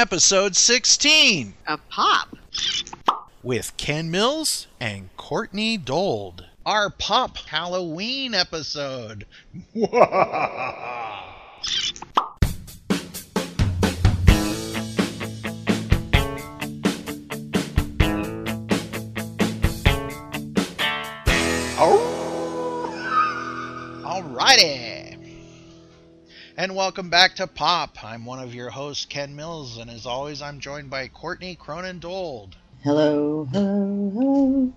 episode 16, A pop. with Ken Mills and Courtney Dold. Our Pop Halloween episode. And welcome back to Pop. I'm one of your hosts, Ken Mills, and as always, I'm joined by Courtney Cronin Dold. Hello, hello, hello.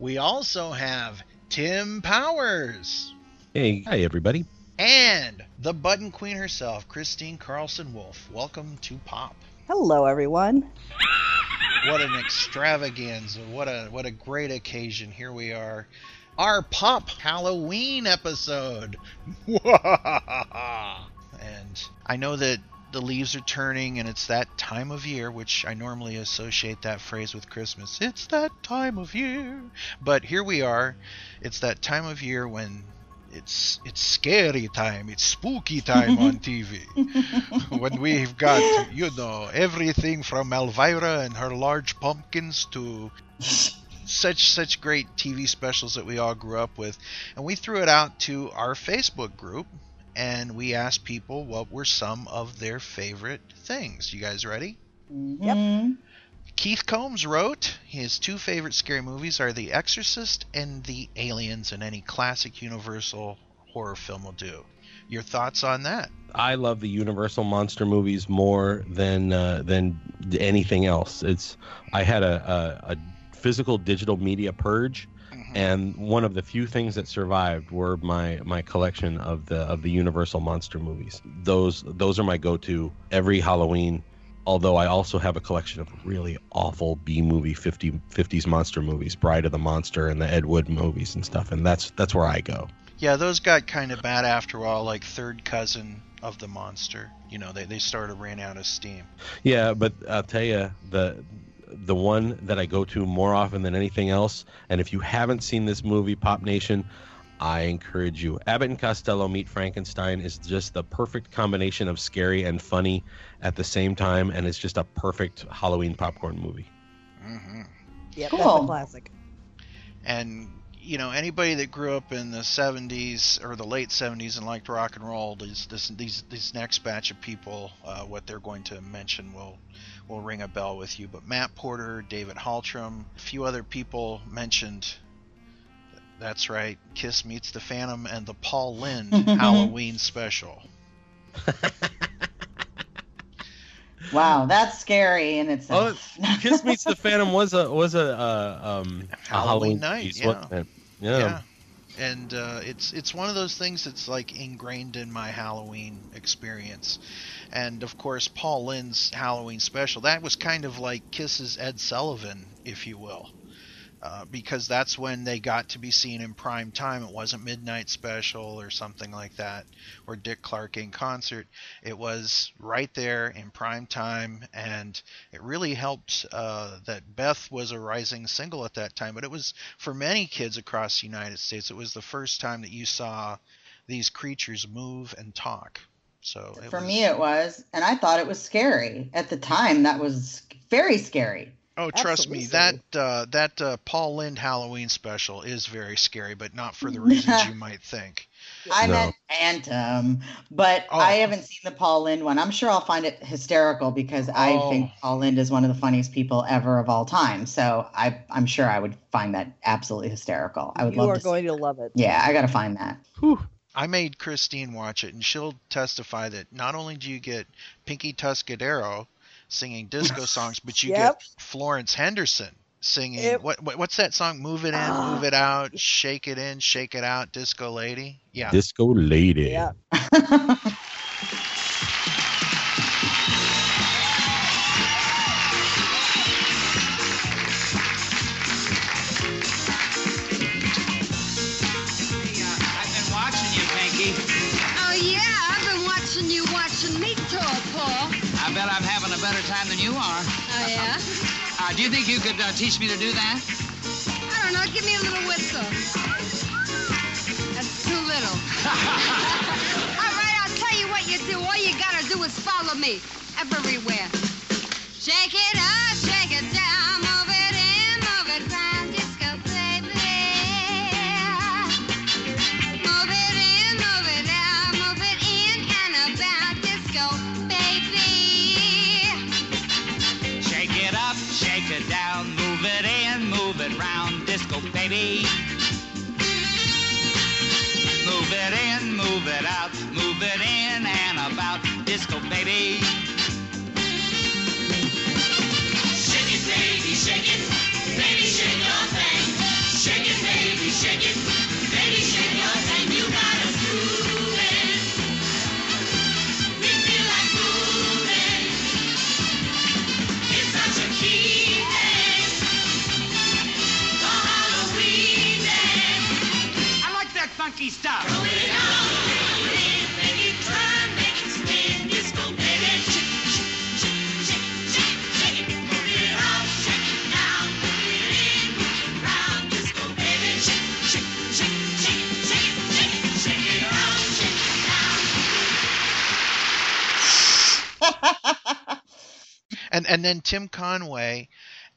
We also have Tim Powers Hey, hi everybody. and the button queen herself, Christine Carlson Wolf. Welcome to Pop. Hello, everyone. What an extravaganza. What a what a great occasion. Here we are. Our Pop Halloween episode. and I know that the leaves are turning and it's that time of year, which I normally associate that phrase with Christmas. It's that time of year. But here we are. It's that time of year when it's it's scary time. It's spooky time on TV. when we've got you know everything from Elvira and her large pumpkins to such such great TV specials that we all grew up with, and we threw it out to our Facebook group, and we asked people what were some of their favorite things. You guys ready? Mhm. Keith Combs wrote his two favorite scary movies are The Exorcist and The Aliens, and any classic Universal horror film will do. Your thoughts on that? I love the Universal monster movies more than uh, than anything else. It's I had a, a, a physical digital media purge, mm-hmm. and one of the few things that survived were my my collection of the of the Universal monster movies. Those those are my go-to every Halloween. Although I also have a collection of really awful B movie 50, 50s monster movies, Bride of the Monster and the Ed Wood movies and stuff, and that's that's where I go. Yeah, those got kind of bad after all, like third cousin of the monster. You know, they, they started ran out of steam. Yeah, but I'll tell you the the one that I go to more often than anything else. And if you haven't seen this movie, Pop Nation, I encourage you. Abbott and Costello Meet Frankenstein is just the perfect combination of scary and funny at the same time, and it's just a perfect Halloween popcorn movie. hmm Yep, Cool. that's a classic. And you know, anybody that grew up in the '70s or the late '70s and liked rock and roll, these this, these these next batch of people, uh, what they're going to mention will will ring a bell with you. But Matt Porter, David Haltram, a few other people mentioned. That's right. Kiss meets the Phantom and the Paul Lynde Halloween special. Wow, that's scary in itself. Kiss Meets the Phantom was a was a uh, um a Halloween night, piece, yeah. Yeah. yeah. And uh, it's it's one of those things that's like ingrained in my Halloween experience, and of course Paul Lynde's Halloween special that was kind of like Kiss's Ed Sullivan, if you will, uh, because that's when they got to be seen in prime time. It wasn't midnight special or something like that, or Dick Clark in concert. It was right there in prime time, and it really helped uh, that Beth was a rising single at that time. But it was for many kids across the United States, it was the first time that you saw these creatures move and talk. So it For was- me, it was, and I thought it was scary at the time. That was very scary. Oh, trust me, that uh, that uh, Paul Lynde Halloween special is very scary, but not for the reasons you might think. I No. meant Phantom, but Oh. I haven't seen the Paul Lynde one. I'm sure I'll find it hysterical because I Oh. think Paul Lynde is one of the funniest people ever of all time. So I, I'm sure I would find that absolutely hysterical. I would you love are to. going to love it. yeah, I got to find that. Whew. I made Christine watch it, and she'll testify that not only do you get Pinky Tuscadero singing disco songs, but you Yep. get Florence Henderson singing Yep. what, what what's that song? Move it in, Ah. move it out, shake it in, shake it out, disco lady. Yeah. Disco Lady. Yeah. better time than you are. Oh, yeah? Uh, do you think you could uh, teach me to do that? I don't know. Give me a little whistle. That's too little. All right, I'll tell you what you do. All you gotta do is follow me everywhere. disco, it down. And and then Tim Conway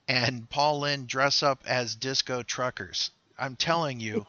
and Paul Lynde dress up as disco truckers. I'm telling you,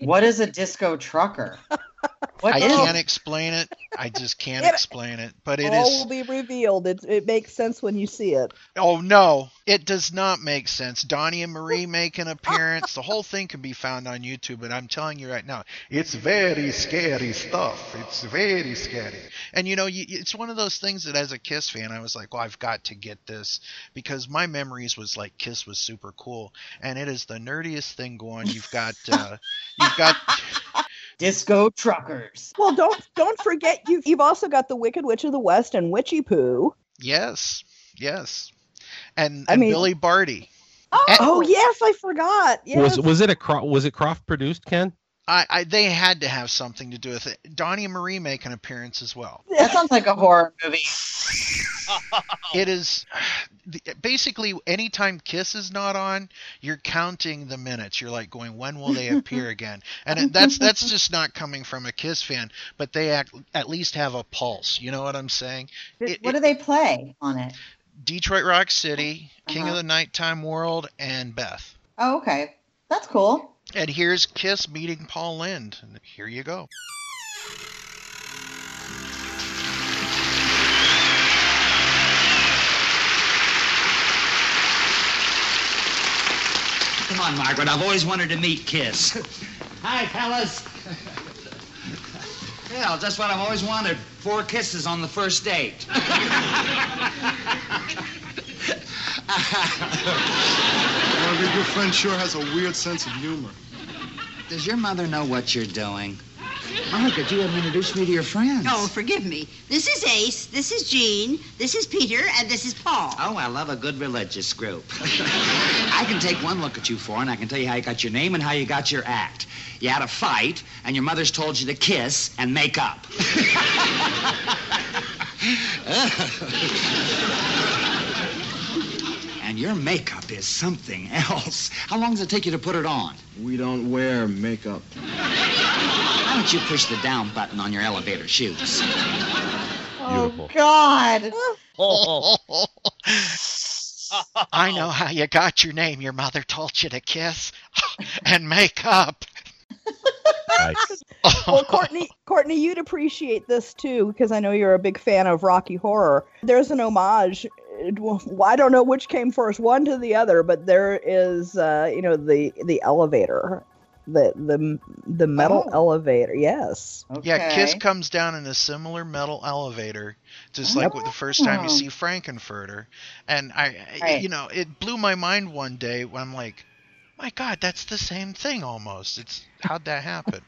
What is a disco trucker? What I can't explain it. I just can't It- explain it. But it All is. will be revealed. It, it makes sense when you see it. Oh no, it does not make sense. Donnie and Marie make an appearance. The whole thing can be found on YouTube, and I'm telling you right now, it's very scary stuff. It's very scary. And you know, you, it's one of those things that as a Kiss fan, I was like, well, I've got to get this because my memories was like Kiss was super cool, and it is the nerdiest thing going. You've got, uh, you've got. disco truckers? Well, don't don't forget you you've also got the Wicked Witch of the West and Witchy Poo. Yes, yes, and, I and mean- Billy Barty. Oh, oh yes, I forgot. Yes. Was was it a Cro- was it Krofft produced Ken? I, I they had to have something to do with it. Donnie and Marie make an appearance as well. That sounds like a horror movie. It is basically anytime Kiss is not on, you're counting the minutes. You're like going, when will they appear again? And it, that's that's just not coming from a Kiss fan, but they act, at least have a pulse. You know what I'm saying? It- what it- do they play on it? Detroit Rock City, King of Uh-huh. the Nighttime World, and Beth. Oh, okay. That's cool. And here's Kiss meeting Paul Lynde. And here you go. Come on, Margaret. I've always wanted to meet Kiss. Hi, fellas. Yeah, just what I've always wanted. Four kisses on the first date. Margaret, your friend sure has a weird sense of humor. Does your mother know what you're doing? Margaret, you haven't introduced me to your friends. Oh, forgive me. This is Ace, this is Jean, this is Peter, and this is Paul. Oh, I love a good religious group. I can take one look at you four, and I can tell you how you got your name and how you got your act. You had a fight, and your mother's told you to kiss and make up. and your makeup is something else. How long does it take you to put it on? We don't wear makeup. Why don't you push the down button on your elevator shoes? Beautiful. Oh God. Oh, oh, oh. I know how you got your name. Your mother told you to kiss and make up. Nice. well, Courtney, Courtney, you'd appreciate this too because I know you're a big fan of Rocky Horror. There's an homage. It- well, I don't know which came first, one to the other, but there is, uh, you know, the the elevator, the the the metal Oh. elevator. Yes. Okay. Yeah, Kiss comes down in a similar metal elevator, just like the first time you Oh. see Frank-N-Furter. And I, I- Right. you know, it blew my mind one day when I'm like, my God, that's the same thing almost. It's how'd that happen?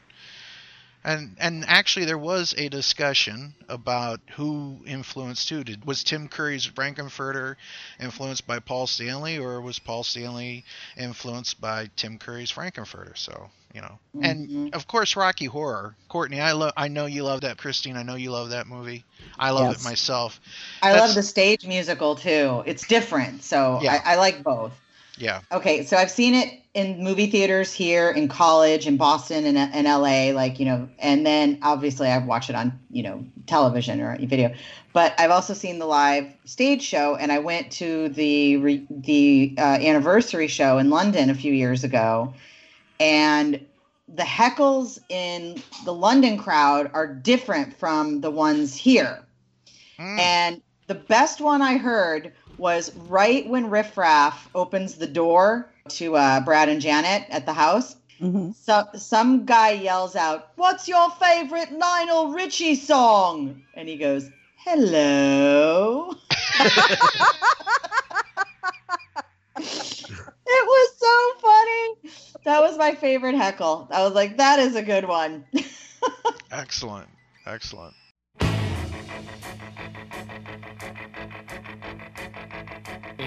And and actually, there was a discussion about who influenced who. Did was Tim Curry's Frank-N-Furter influenced by Paul Stanley, or was Paul Stanley influenced by Tim Curry's Frank-N-Furter? So you know, and Mhm. of course, Rocky Horror. Courtney, I love. I know you love that. Christine, I know you love that movie. I love Yes. it myself. I That's- love the stage musical too. It's different, so Yeah. I, I like both. Yeah. Okay, so I've seen it in movie theaters here in college, in Boston, and in LA, like you know, and then obviously I've watched it on you know television or video, but I've also seen the live stage show, and I went to the re- the uh, anniversary show in London a few years ago, and the heckles in the London crowd are different from the ones here. Mm. And the best one I heard was right when Riff Raff opens the door to uh, Brad and Janet at the house. hmm So some guy yells out, "What's your favorite Lionel Richie song?" And he goes, Hello. it was so funny. That was my favorite heckle. I was like, that is a good one. Excellent. Excellent.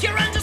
You're under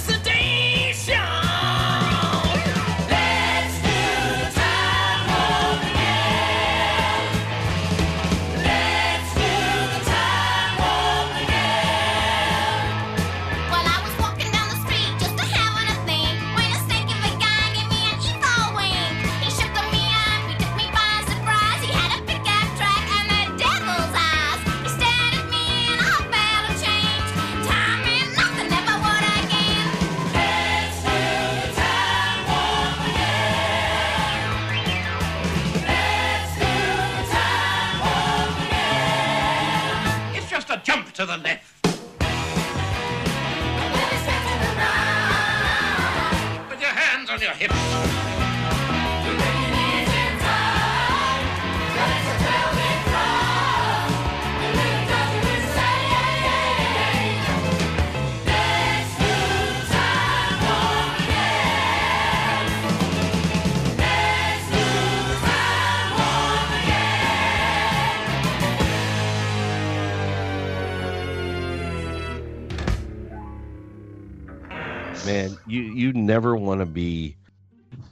want to be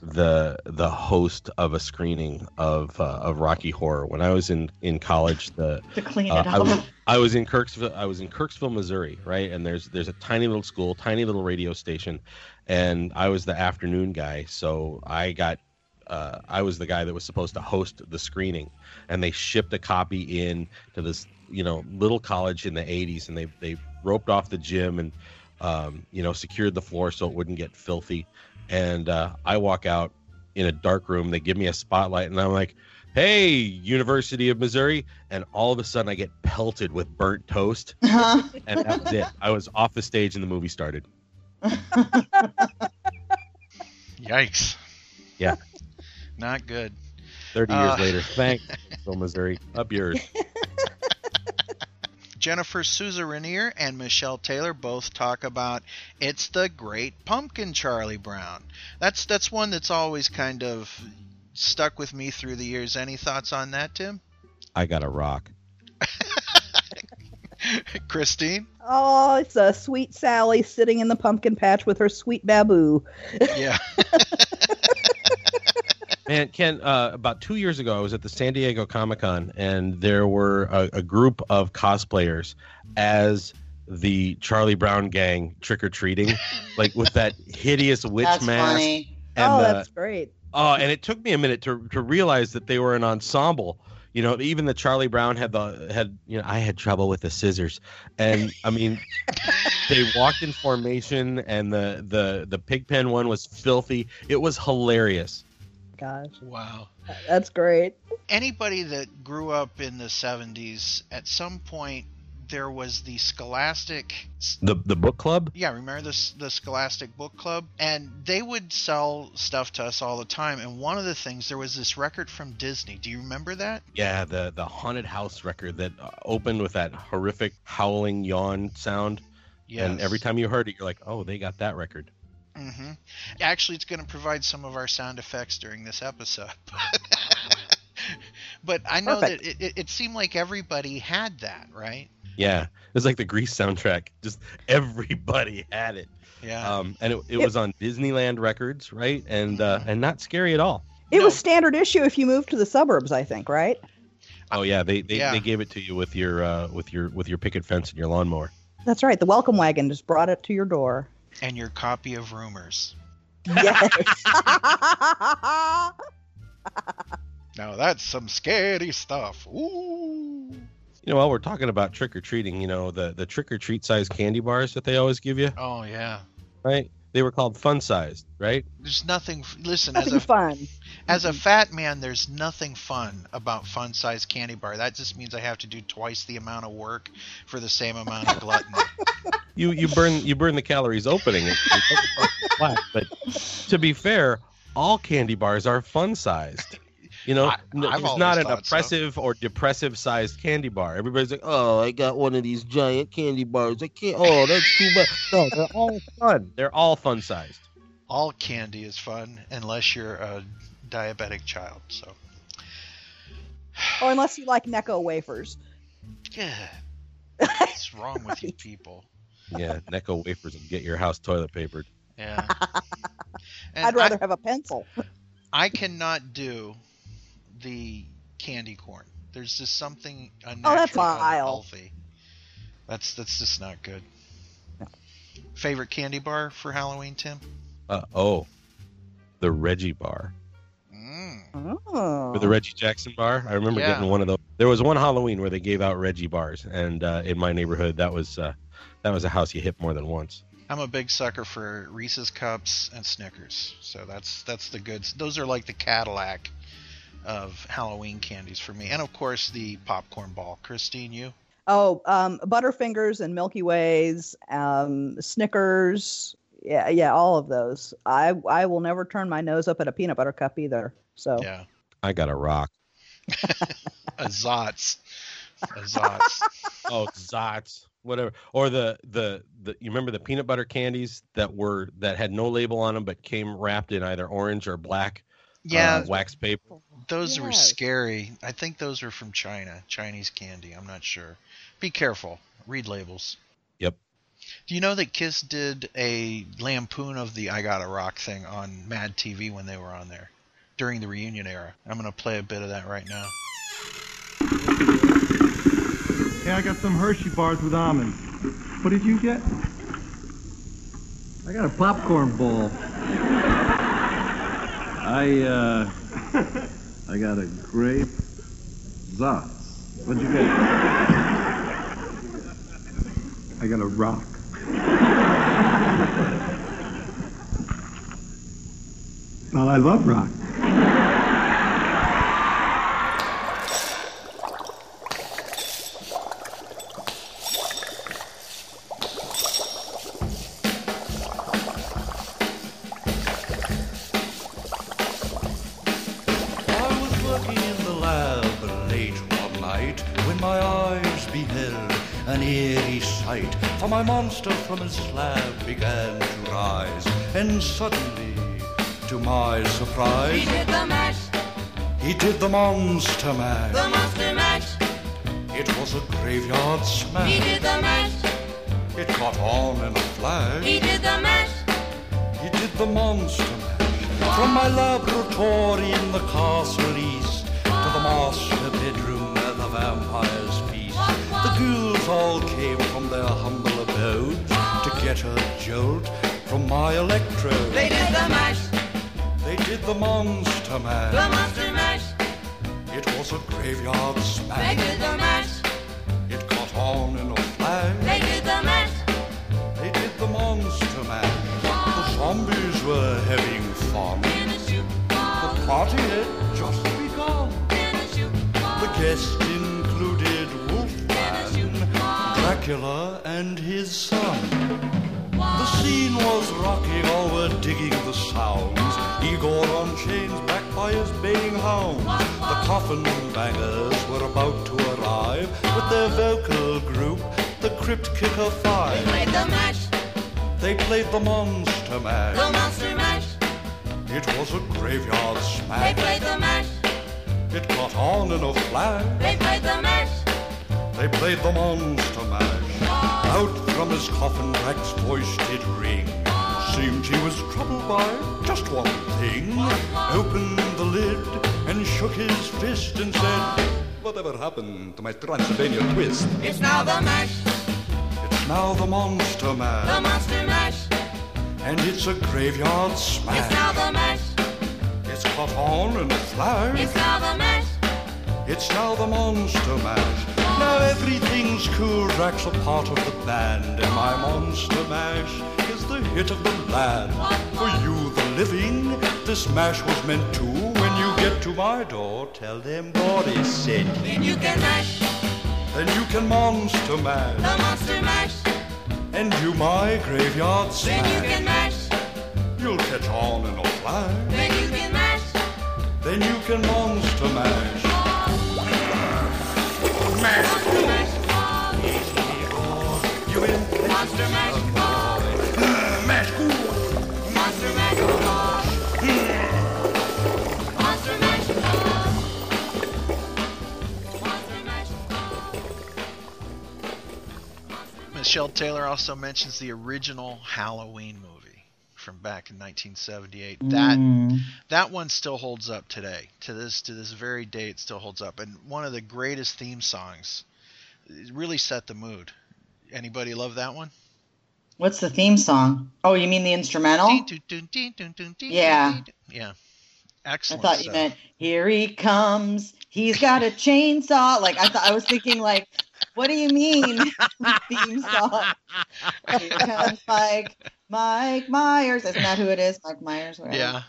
the the host of a screening of uh, of Rocky Horror. When I was in in college, the to clean uh, it I was I was in Kirksville. I was in Kirksville, Missouri, right? And there's there's a tiny little school, tiny little radio station, and I was the afternoon guy. So I got uh, I was the guy that was supposed to host the screening, and they shipped a copy in to this you know little college in the 80s, and they they roped off the gym and um, you know secured the floor so it wouldn't get filthy. And uh, I walk out in a dark room. They give me a spotlight, and I'm like, "Hey, University of Missouri!" And all of a sudden, I get pelted with burnt toast, and that was it. I was off the stage, and the movie started. Yikes. Yeah. Not good. Thirty years Uh, later, thanks, Phil Missouri. Up yours. Jennifer Souza Rainier and Michelle Taylor both talk about it's the Great Pumpkin Charlie Brown. That's that's one that's always kind of stuck with me through the years. Any thoughts on that, Tim? I got a rock. Christine? Oh, it's a sweet Sally sitting in the pumpkin patch with her sweet babu. Yeah. Man, Ken, uh, about two years ago, I was at the San Diego Comic Con, and there were a, a group of cosplayers as the Charlie Brown gang trick or treating, like with that hideous witch That's mask. funny. And, oh, uh, that's great. Oh, and it took me a minute to to realize that they were an ensemble. You know, even the Charlie Brown had the had you know I had trouble with the scissors, and I mean, they walked in formation, and the the the pigpen one was filthy. It was hilarious. Gosh, Wow. that's great. Anybody that grew up in the 70s, at some point, there was the Scholastic. The the book club. Yeah, remember this the Scholastic Book Club, and they would sell stuff to us all the time. And one of the things there was this record from Disney. Do you remember that? Yeah, the the haunted house record that uh, opened with that horrific howling yawn sound. Yeah. And every time you heard it, you're like, oh, they got that record. Hmm Actually, it's going to provide some of our sound effects during this episode. but I know Perfect. that it, it, it seemed like everybody had that, right? Yeah, it's like the Grease soundtrack. Just everybody had it. Yeah. Um, and it, it was on Disneyland Records, right? And uh, and not scary at all. It No. was standard issue if you moved to the suburbs, I think, right? Oh yeah, they they, Yeah. they gave it to you with your uh, with your with your picket fence and your lawnmower. That's right. The welcome wagon just brought it to your door. And your copy of Rumors. Yes. Now that's some scary stuff. Ooh. You know, while we're talking about trick or treating, you know the the trick or treat size candy bars that they always give you, Oh yeah. right? They were called fun sized, right? There's nothing. Listen, Nothing as a fun. as a fat man, there's nothing fun about fun-sized candy bar. That just means I have to do twice the amount of work for the same amount of gluttony. You you burn you burn the calories opening it. But to be fair, all candy bars are fun sized. You know, I- n- I've it's not an thought so. oppressive or depressive sized candy bar. Everybody's like, "Oh, I got one of these giant candy bars. I can't. Oh, that's too much." No, they're all fun. They're all fun sized. All candy is fun unless you're a diabetic child. So, Or unless you like Necco wafers. yeah. What's wrong with you people? Yeah, Necco wafers and get your house toilet papered. Yeah. And I'd rather have a pencil. I, I cannot do the candy corn. There's just something Oh, unnaturally that's vile. unhealthy. That's that's just not good. Favorite candy bar for Halloween, Tim? Uh oh, the Reggie bar Mm. Oh. the Reggie Jackson bar. I remember Yeah. getting one of those. There was one Halloween where they gave out Reggie bars, and uh, in my neighborhood, that was uh, that was a house you hit more than once. I'm a big sucker for Reese's cups and Snickers. So that's that's the goods. Those are like the Cadillac of Halloween candies for me. And of course the popcorn ball. Christine, you? Oh, um, Butterfingers and Milky Ways, um, Snickers. Yeah, yeah, all of those. I I will never turn my nose up at a peanut butter cup either. So Yeah. I got a rock. A Zotz. A Zotz. oh Zotz, whatever. Or the, the the you remember the peanut butter candies that were that had no label on them but came wrapped in either orange or black Yeah, uh, wax paper. those were scary. I think those are from China, Chinese candy. I'm not sure. Be careful. Read labels. Yep. Do you know that Kiss did a lampoon of the I Gotta Rock thing on Mad TV when they were on there during the reunion era? I'm going to play a bit of that right now. Hey, I got some Hershey bars with almonds. What did you get? I got a popcorn bowl. I, uh, I got a grape Zotz. What'd you get? I got a rock. well, I love rock. Monster mash. the monster mash. It was a graveyard smash. He did the mash, It caught on in a flash. he did the mash. He did the monster mash. From my laboratory in the castle east to the master bedroom where the vampires feast. The ghouls all came from their humble abodes to get a jolt from my electrode. They did the mash, They did the Monster Mash. The Monster was a graveyard smash. They did the mash. It caught on in a flash. They did the mash. They did the Monster Mash. The zombies were having fun. The party had just begun. The guests included Wolfman, Dracula, and his son. The scene was rocking, all were digging the sounds. Igor on chains, backed by his baying hounds. The coffin bangers were about to arrive with their vocal group, the Crypt Kicker Five. They played the mash. They played the Monster mash. The Monster Mash. It was a graveyard smash. They played the mash. It caught on in a flash. They played the mash. They played the Monster Mash. Ah. Out from his coffin, Drac's voice did ring. Seemed he was troubled by just one thing. Opened the lid and shook his fist and said, Whatever happened to my Transylvania twist? It's now the mash. It's now the Monster mash. The Monster Mash. And it's a graveyard smash. It's now the mash. It's caught on in a flash. It's now the mash. It's now the Monster Mash. Now everything's cool. Drac's a part of the band, and my Monster Mash is the hit of the land. For you, the living, this mash was meant to. When you get to my door, tell them Boris said. Then you can mash. Then you can Monster mash. The Monster Mash. and do my graveyard Then you can mash. You'll catch on in a flash. Then you can mash. Then you can Monster Mash. Monster Mash. You in? Monster Mash. Mash. Mash. Monster Mash. Monster Mash. Michelle Taylor also mentions the original Halloween movie from back in 1978. That Mm. that one still holds up today. To this to this very day, it still holds up. And one of the greatest theme songs. It really set the mood. Anybody love that one? What's the theme song? Oh, you mean the instrumental? Yeah. Yeah. Excellent. I thought you stuff. meant here he comes. He's got a chainsaw. Like I thought I was thinking like, what do you mean theme song? Here comes Mike, Mike Myers. Isn't that who it is? Mike Myers. Whatever. Yeah.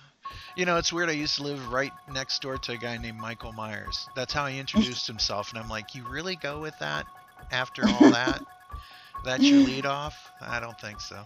You know, it's weird. I used to live right next door to a guy named Michael Myers. That's how he introduced himself, and I'm like, you really go with that after all that? That's your lead off? I don't think so.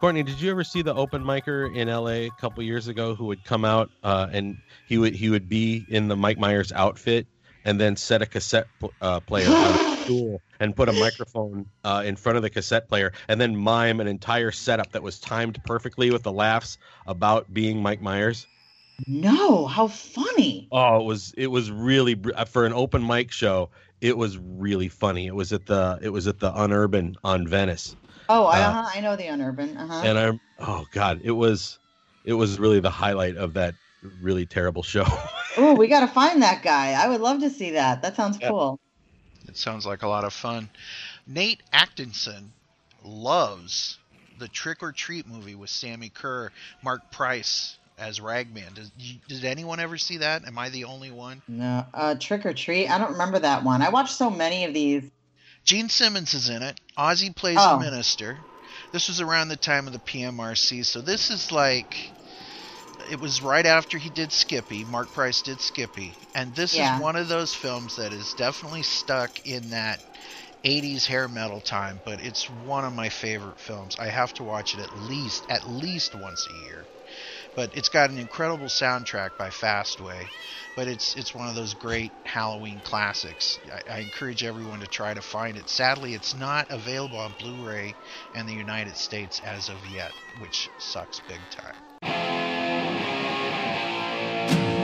Courtney, did you ever see the open micer in LA a couple years ago who would come out uh, and he would he would be in the Mike Myers outfit and then set a cassette pl- uh, player on a stool and put a microphone uh, in front of the cassette player and then mime an entire setup that was timed perfectly with the laughs about being Mike Myers. No, how funny. Oh, it was it was really uh, for an open mic show. It was really funny. It was at the it was at the Unurban on Venice. Oh, I, Uh, uh-huh, I know the unurban. Uh-huh. and I'm oh god, it was it was really the highlight of that really terrible show. Oh, we got to find that guy. I would love to see that. That sounds Yeah. cool. It sounds like a lot of fun. Nate Atkinson loves the Trick or Treat movie with Sammi Curr, Marc Price as Ragman. Did, did anyone ever see that? Am I the only one? No, uh, Trick or Treat. I don't remember that one. I watched so many of these. Gene Simmons is in it. Ozzy plays Oh. the minister. This was around the time of the PMRC, so this is like it was right after he did Skippy. Marc Price did Skippy, and this Yeah. is one of those films that is definitely stuck in that 80s hair metal time, but it's one of my favorite films. I have to watch it at least at least once a year. But it's got an incredible soundtrack by Fastway. But it's it's one of those great Halloween classics. I, I encourage everyone to try to find it. Sadly, it's not available on Blu-ray in the United States as of yet, which sucks big time. Say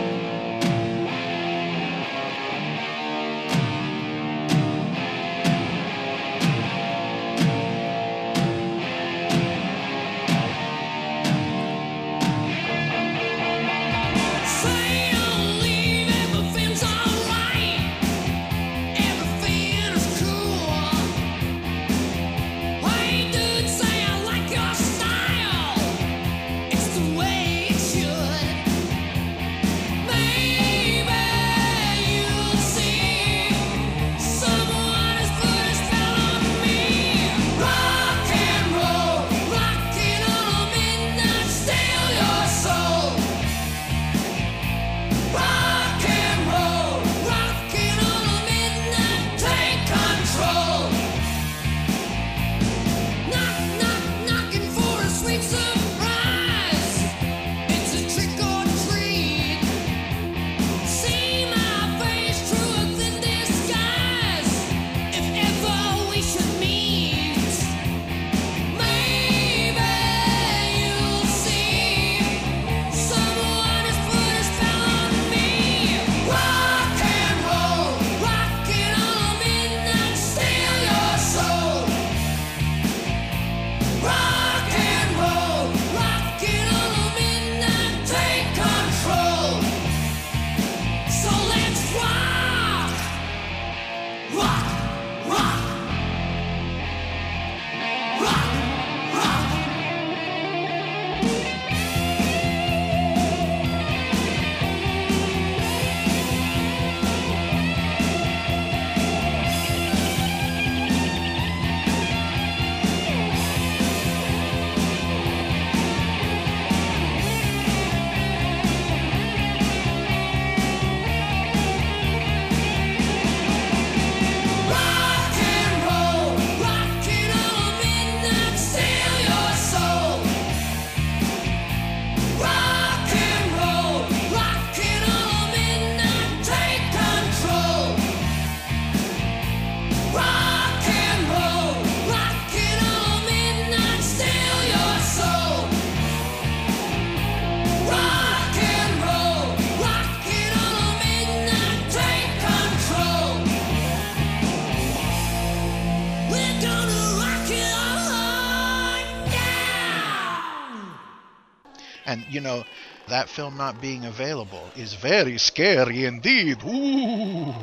that film not being available is very scary indeed. Ooh.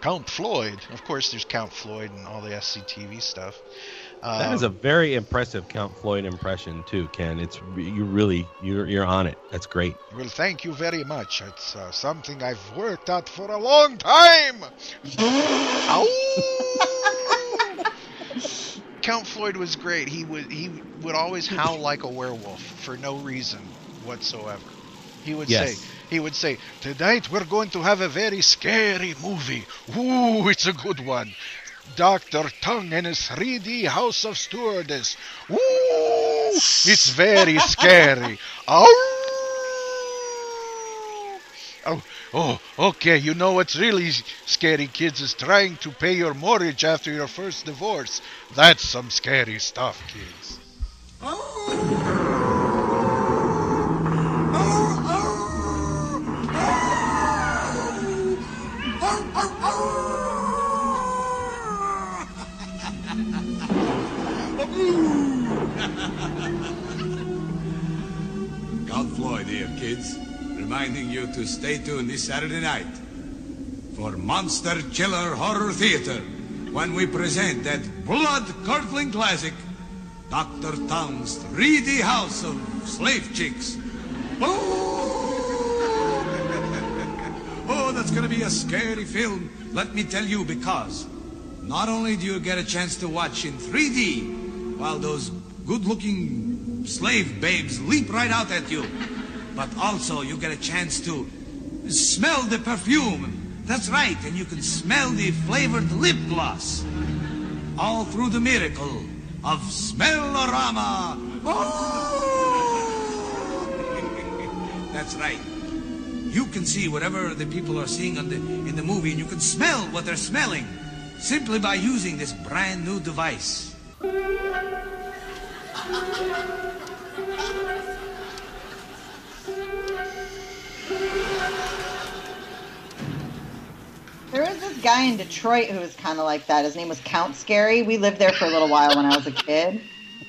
Count Floyd. Of course, there's Count Floyd and all the SCTV stuff. That is a very impressive Count Floyd impression too, Ken. It's you really you're you're on it. That's great. Well, thank you very much. It's uh, something I've worked at for a long time. Count Floyd was great. He would he would always howl like a werewolf for no reason whatsoever. He would Yes. say he would say tonight we're going to have a very scary movie. Ooh, it's a good one. Dr. Tongue and his 3D House of Stewardess. Ooh, it's very scary. Ow! Oh, oh, okay. You know what's really scary, kids, is trying to pay your mortgage after your first divorce. That's some scary stuff, kids. Count Here, kids. Reminding you to stay tuned this Saturday night for Monster Killer Horror Theater when we present that blood-curdling classic, Dr. Tongue's 3D House of Slave Chicks. Oh! Oh, that's gonna be a scary film, let me tell you, because not only do you get a chance to watch in 3D while those good-looking slave babes leap right out at you, but also you get a chance to smell the perfume. That's right, and you can smell the flavored lip gloss. All through the miracle of Smellorama. Oh! That's right. You can see whatever the people are seeing the, in the movie, and you can smell what they're smelling simply by using this brand new device. guy in Detroit who was kind of like that. His name was Count Scary. We lived there for a little while when I was a kid.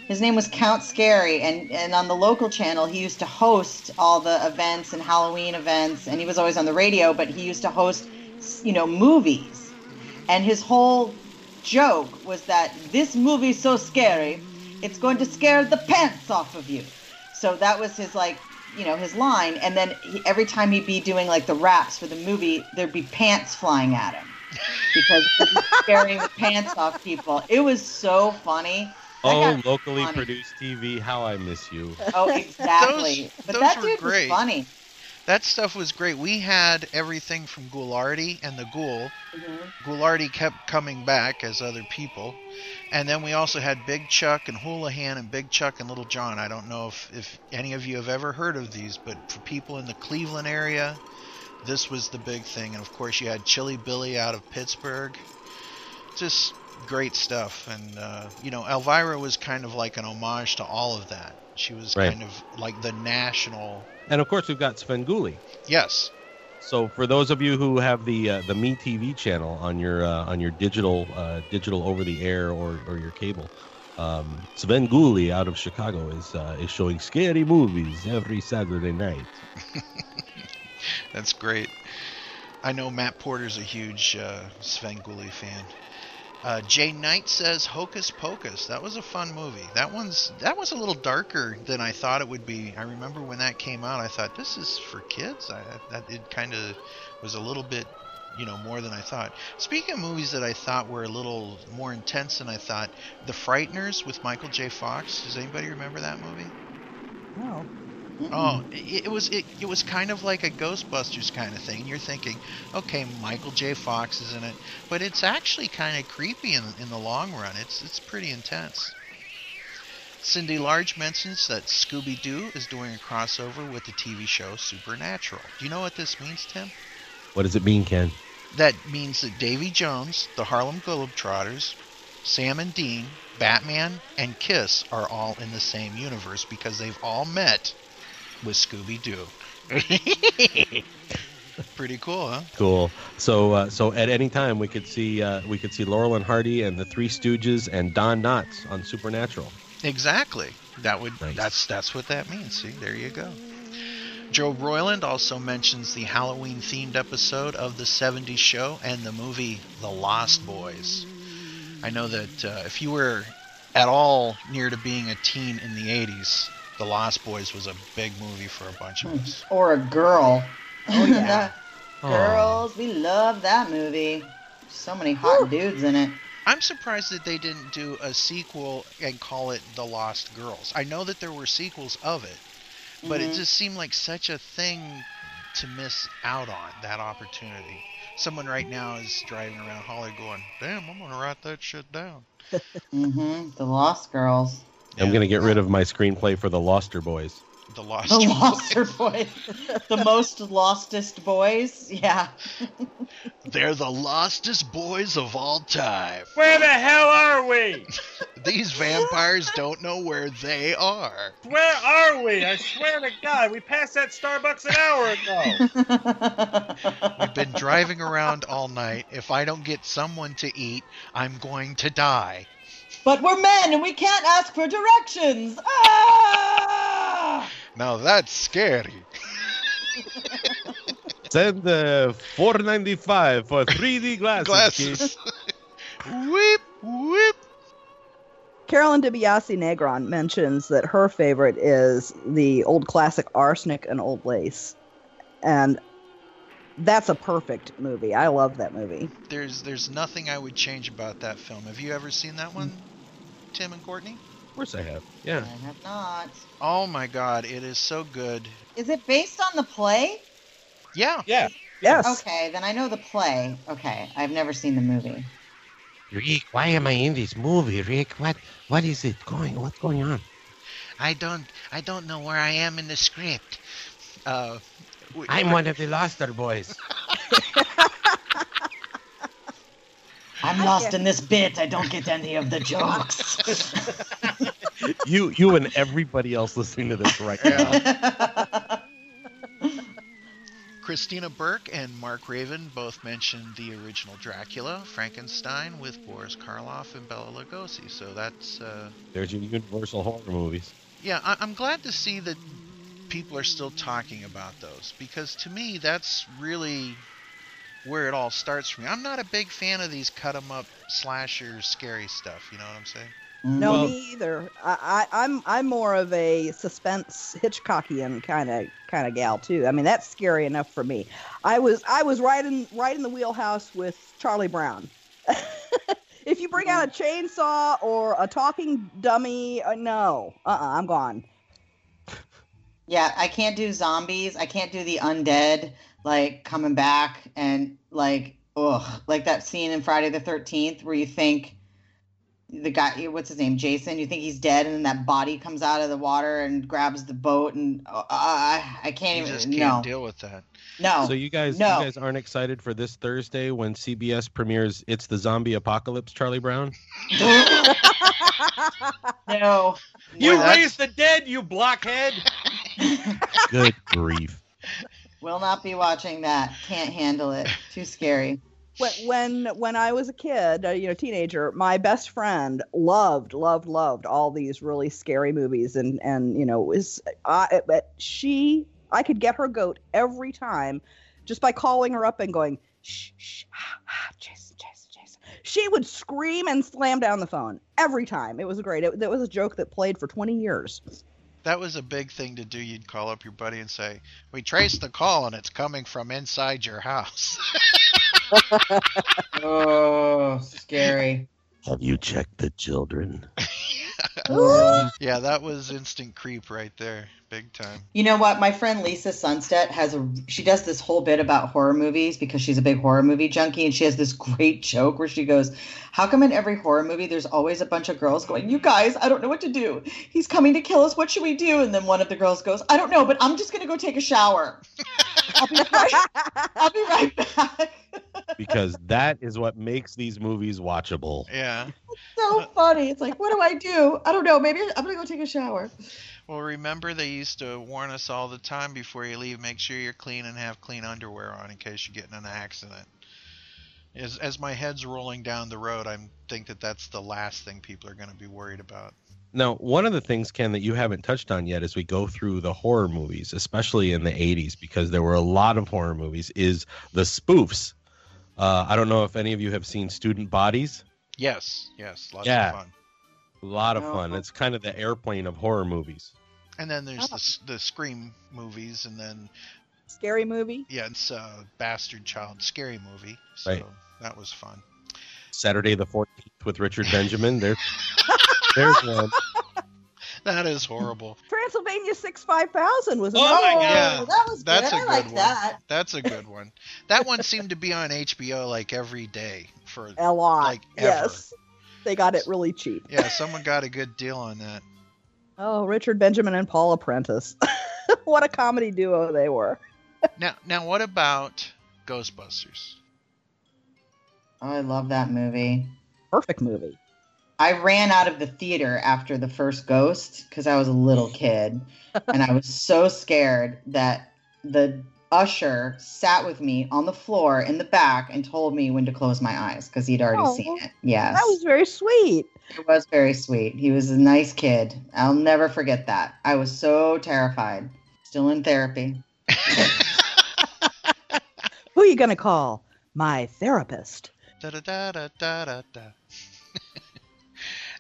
His name was Count Scary, and, and on the local channel, he used to host all the events and Halloween events, and he was always on the radio, but he used to host, you know, movies. And his whole joke was that this movie's so scary, it's going to scare the pants off of you. So that was his like, you know, his line. And then he, every time he'd be doing like the raps for the movie, there'd be pants flying at him because he was scaring the pants off people. It was so funny. Oh, locally funny. produced TV. How I miss you. Oh, exactly. Those- but those that were dude great. was funny. That stuff was great. We had everything from Ghoulardi and the Ghoul. Mm-hmm. Ghoulardi kept coming back as other people. And then we also had Big Chuck and Hoolihan and Big Chuck and Little John. I don't know if, if any of you have ever heard of these, but for people in the Cleveland area, this was the big thing. And of course, you had Chilly Billy out of Pittsburgh. Just great stuff. And, uh, you know, Elvira was kind of like an homage to all of that. She was Right. kind of like the national. And of course, we've got Svengoolie. Yes. So for those of you who have the uh, the Me TV channel on your uh, on your digital uh, digital over the air or, or your cable, um, Svengoolie out of Chicago is uh, is showing scary movies every Saturday night. That's great. I know Matt Porter's a huge uh, Svengoolie fan. Uh, Jay Knight says Hocus Pocus. That was a fun movie. That one's that was a little darker than I thought it would be. I remember when that came out, I thought this is for kids. I, that it kind of was a little bit, you know, more than I thought. Speaking of movies that I thought were a little more intense than I thought, The Frighteners with Michael J. Fox. Does anybody remember that movie? No. Mm-hmm. Oh, it, it was it, it was kind of like a Ghostbusters kind of thing. You're thinking, okay, Michael J. Fox is in it, but it's actually kind of creepy in in the long run. It's it's pretty intense. Cindy Large mentions that Scooby Doo is doing a crossover with the TV show Supernatural. Do you know what this means, Tim? What does it mean, Ken? That means that Davy Jones, the Harlem Globetrotters, Sam and Dean, Batman, and Kiss are all in the same universe because they've all met with Scooby Doo. Pretty cool, huh? Cool. So uh, so at any time we could see uh, we could see Laurel and Hardy and the Three Stooges and Don Knotts on Supernatural. Exactly. That would that's that's what that means. See, there you go. Joe Royland also mentions the Halloween themed episode of the 70s show and the movie The Lost Boys. I know that uh, if you were at all near to being a teen in the 80s, The Lost Boys was a big movie for a bunch of us. Or a girl. Oh yeah. Girls, we love that movie. So many hot dudes in it. I'm surprised that they didn't do a sequel and call it The Lost Girls. I know that there were sequels of it, but it Mhm. just seemed like such a thing to miss out on that opportunity. Someone right now is driving around Holly going, "Damn, I'm gonna write that shit down." mm-hmm. The Lost Girls. I'm gonna get rid of my screenplay for the Loster Boys. The Lost. The Loster Boys. the most lostest boys. Yeah. They're the lostest boys of all time. Where the hell are we? These vampires don't know where they are. Where are we? I swear to God, we passed that Starbucks an hour ago. We've been driving around all night. If I don't get someone to eat, I'm going to die. But we're men and we can't ask for directions. Ah! Now that's scary. Send uh, 4.95 for 3D glasses. Glasses. kid. whip, whip. Carolyn DiBiase Negron mentions that her favorite is the old classic Arsenic and Old Lace. And that's a perfect movie. I love that movie. There's there's nothing I would change about that film. Have you ever seen that one, Tim and Courtney? Of course I have. Yeah. I have not. Oh my God, it is so good. Is it based on the play? Yeah. Yeah. Yes. Okay, then I know the play. Okay, I've never seen the movie. Rick, why am I in this movie, Rick? What what is it going? What's going on? I don't I don't know where I am in the script. Uh, w- I'm one of the Loster boys. I'm lost in this bit. I don't get any of the jokes. you you and everybody else listening to this right now. Christina Burke and Mark Raven both mentioned the original Dracula, Frankenstein, with Boris Karloff and Bela Lugosi. So that's uh, There's your Universal horror movies. yeah. I- I'm glad to see that people are still talking about those because to me that's really where it all starts for me. I'm not a big fan of these cut 'em up slasher scary stuff. You know what I'm saying? No, Well- me either. I, I, I'm I'm more of a suspense Hitchcockian kind of kind of gal too. I mean, that's scary enough for me. I was I was right in right in the wheelhouse with Charlie Brown. if you bring out a chainsaw or a talking dummy, uh, no, uh, uh I'm gone. Yeah, I can't do zombies. I can't do the undead like coming back and like ugh, like that scene in Friday the Thirteenth where you think the guy, what's his name, Jason, you think he's dead, and then that body comes out of the water and grabs the boat, and uh, I, I can't You even. just can't no, deal with that. no. So you guys no. you guys aren't excited for this Thursday when CBS premieres It's the Zombie Apocalypse, Charlie Brown? no. You Boy, that's- the dead, you blockhead. Good grief. Will not be watching that. Can't handle it. Too scary. when when when I was a kid, uh, you know, teenager, my best friend loved, loved, loved all these really scary movies, and and you know, was I but she I could get her goat every time just by calling her up and going, shh, shh, ah, ah, Jason, Jason, Jason. She would scream and slam down the phone every time. It was great. It, it was a joke that played for 20 years. That was a big thing to do. You'd call up your buddy and say, "We traced the call, and it's coming from inside your house." Oh, scary. Have you checked the children? yeah, that was instant creep right there, big time. You know what? My friend Lisa Sunstead has a. She does this whole bit about horror movies because she's a big horror movie junkie, and she has this great joke where she goes, "How come in every horror movie there's always a bunch of girls going, you guys, I don't know what to do. He's coming to kill us. What should we do?" And then one of the girls goes, "I don't know, but I'm just gonna go take a shower. I'll be right. I'll be right back." Because that is what makes these movies watchable. Yeah. so uh, funny. It's like, what do I do? I don't know. Maybe I'm gonna go take a shower. Well, remember they used to warn us all the time before you leave. Make sure you're clean and have clean underwear on in case you get in an accident. As as my head's rolling down the road, I think that that's the last thing people are going to be worried about. Now, one of the things, Ken, that you haven't touched on yet as we go through the horror movies, especially in the 80s, because there were a lot of horror movies, is the spoofs. Uh, I don't know if any of you have seen Student Bodies. Yes, yes, lots Yeah. of fun. A lot of No. fun. It's kind of the airplane of horror movies. And then there's the the Scream movies, and then Scary movie. yeah, it's uh, Bastard Child Scary movie. So Right. that was fun. Saturday the 14th with Richard Benjamin. There's, there's one. That is horrible. Transylvania Six Five Thousand was. Oh my another- God. that was That's good. a I good like one. that. That's a good one. That one seemed to be on HBO like every day for A lot. like ever. yes. They got it really cheap. Yeah, someone got a good deal on that. Oh, Richard Benjamin and Paula Prentiss. what a comedy duo they were. Now, now what about Ghostbusters? Oh, I love that movie. Perfect movie. I ran out of the theater after the first Ghost because I was a little kid, and I was so scared that the usher sat with me on the floor in the back and told me when to close my eyes because he'd already Oh, seen it. Yes, That was very sweet. it was very sweet. He was a nice kid. I'll never forget that. I was so terrified. Still in therapy. Who are you gonna call? My therapist. Da da da da da da da.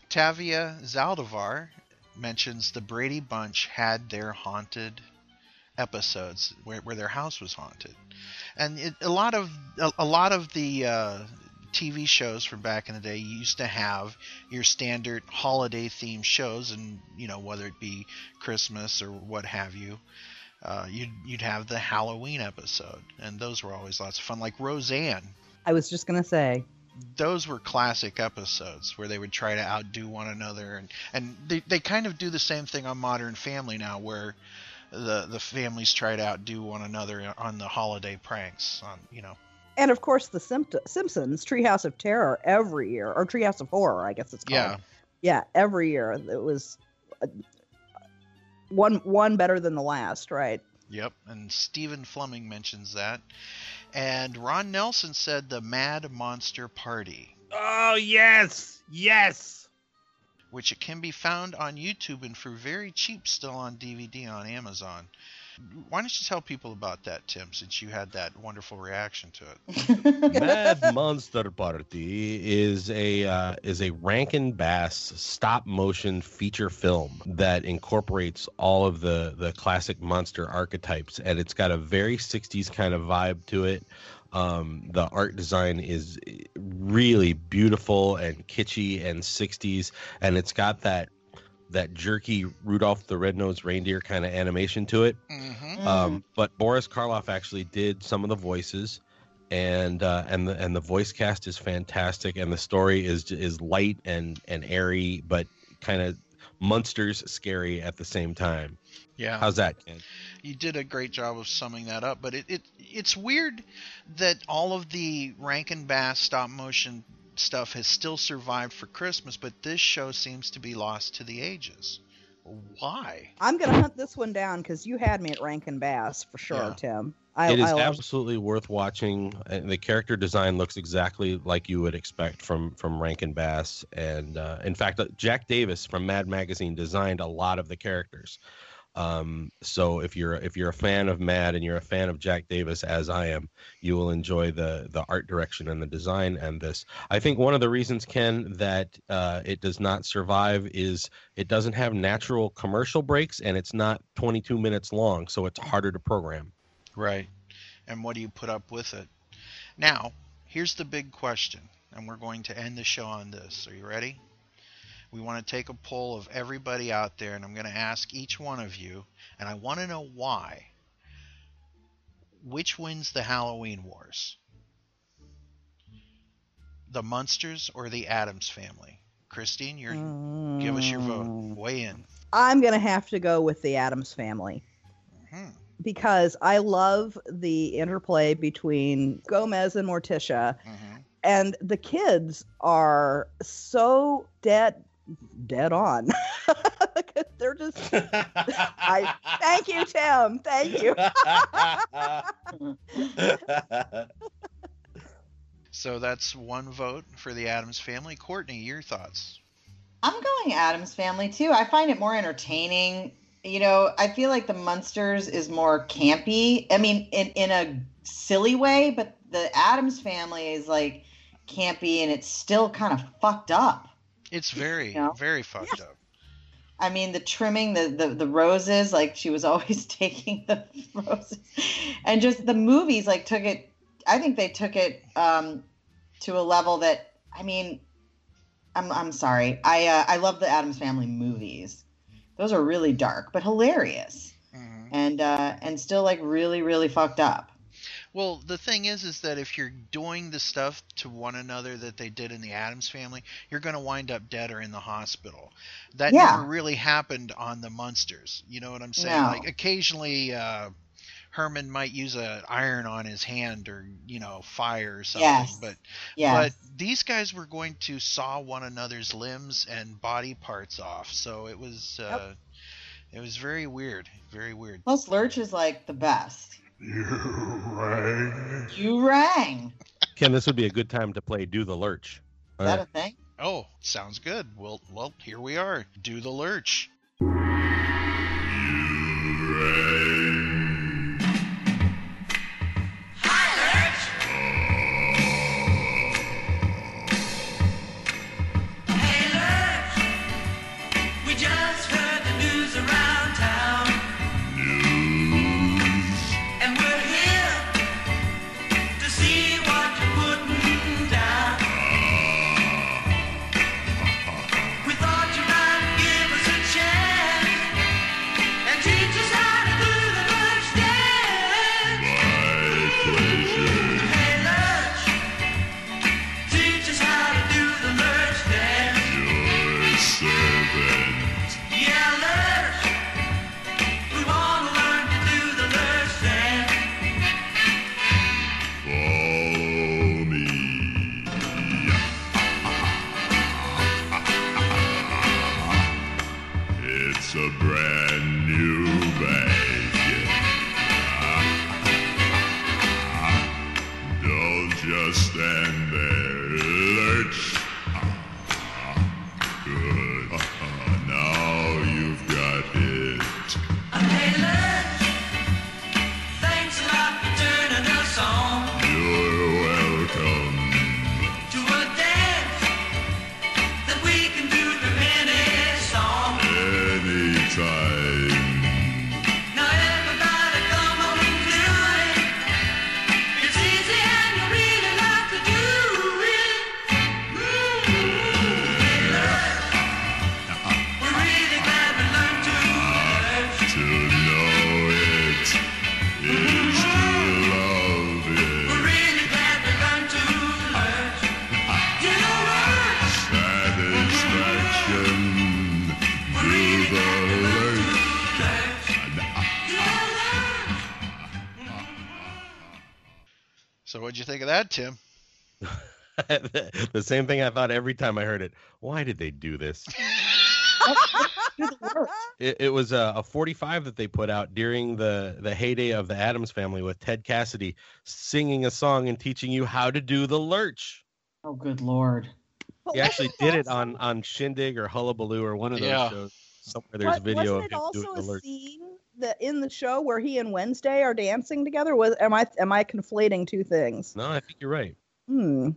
Tavia Zaldivar mentions the Brady Bunch had their haunted episodes where, where their house was haunted, and it, a lot of a, a lot of the uh, TV shows from back in the day used to have your standard holiday themed shows, and you know whether it be Christmas or what have you. Uh, you'd you'd have the Halloween episode, and those were always lots of fun. Like Roseanne, I was just gonna say. Those were classic episodes where they would try to outdo one another and and they, they kind of do the same thing on modern family now where the the families try to outdo one another on the holiday pranks on you know And of course, the Simpsons Treehouse of Terror every year, or Treehouse of Horror, I guess it's called. Yeah. Yeah, every year it was uh, one one better than the last, right? yep and stephen fleming mentions that and ron nelson said the mad monster party Oh yes, yes. which it can be found on youtube and for very cheap still on dvd on amazon why don't you tell people about that tim since you had that wonderful reaction to it Mad Monster Party is a uh, is a Rankin Bass stop motion feature film that incorporates all of the the classic monster archetypes, and it's got a very '60s kind of vibe to it. Um, the art design is really beautiful and kitschy and '60s, and it's got that that jerky Rudolph the Red-Nosed Reindeer kind of animation to it. mm-hmm. Um, but Boris Karloff actually did some of the voices, and uh, and the and the voice cast is fantastic, and the story is is light and and airy, but kind of monsters scary at the same time. yeah How's that, Ken? you did a great job of summing that up but it, it it's weird that all of the rankin bass stop motion stuff has still survived for christmas but this show seems to be lost to the ages why I'm gonna hunt this one down because you had me at Rankin Bass for sure, Yeah. Tim. I, it is I love- absolutely worth watching. And the character design looks exactly like you would expect from from Rankin Bass, and uh, in fact, uh, Jack Davis from Mad Magazine designed a lot of the characters. Um, so if you're if you're a fan of Mad and you're a fan of Jack Davis, as I am, you will enjoy the the art direction and the design and this. I think one of the reasons, Ken, that uh, it does not survive is it doesn't have natural commercial breaks and it's not 22 minutes long, so it's harder to program. right and what do you put up with it now here's the big question and we're going to end the show on this are you ready we want to take a poll of everybody out there and i'm going to ask each one of you and i want to know why. Which wins the halloween wars? The munsters or the addams family? Christine you're give us your vote. Weigh in. I'm gonna have to go with the Addams family. Mhm. because I love the interplay between Gomez and Morticia, Mhm. and the kids are so dead dead on. They're just I thank you, Tim. Thank you. so that's one vote for the addams family courtney your thoughts I'm going Addams Family too. I find it more entertaining. You know, I feel like the Munsters is more campy. I mean, in in a silly way, but the Addams Family is like campy and it's still kind of fucked up. It's very, know? very fucked up. I mean, the trimming, the, the the roses, like she was always taking the roses, and just the movies, like took it. I think they took it um, to a level that I mean, I'm I'm sorry. I uh, I love the Addams Family movies. Those are really dark, but hilarious, and uh, and still like really really fucked up. Well, the thing is, is that if you're doing the stuff to one another that they did in the Addams family, you're going to wind up dead or in the hospital. That Yeah. never really happened on the Munsters. You know what I'm saying? No. Like occasionally, uh, Herman might use an iron on his hand or you know fire or something. Yes. But Yes. but these guys were going to saw one another's limbs and body parts off. So it was uh, it was very weird, very weird. Plus, Lurch is like the best. You rang. You rang. Ken, this would be a good time to play Do the Lurch. Is that a thing? Oh, sounds good. Well, well, here we are. Do the lurch. We what'd you think of that, Tim? the same thing I thought every time I heard it. Why did they do this? It, it was a, a 45 that they put out during the, the heyday of the Addams family with Ted Cassidy singing a song and teaching you how to do the lurch. Oh, good lord. He actually did it on, on Shindig or Hullabaloo or one of those Yeah. shows. Somewhere there's Wa- video of wasn't it him also doing a the lurch. scene that in the show where he and Wednesday are dancing together? Was am I am I conflating two things? No, I think you're right. Hmm.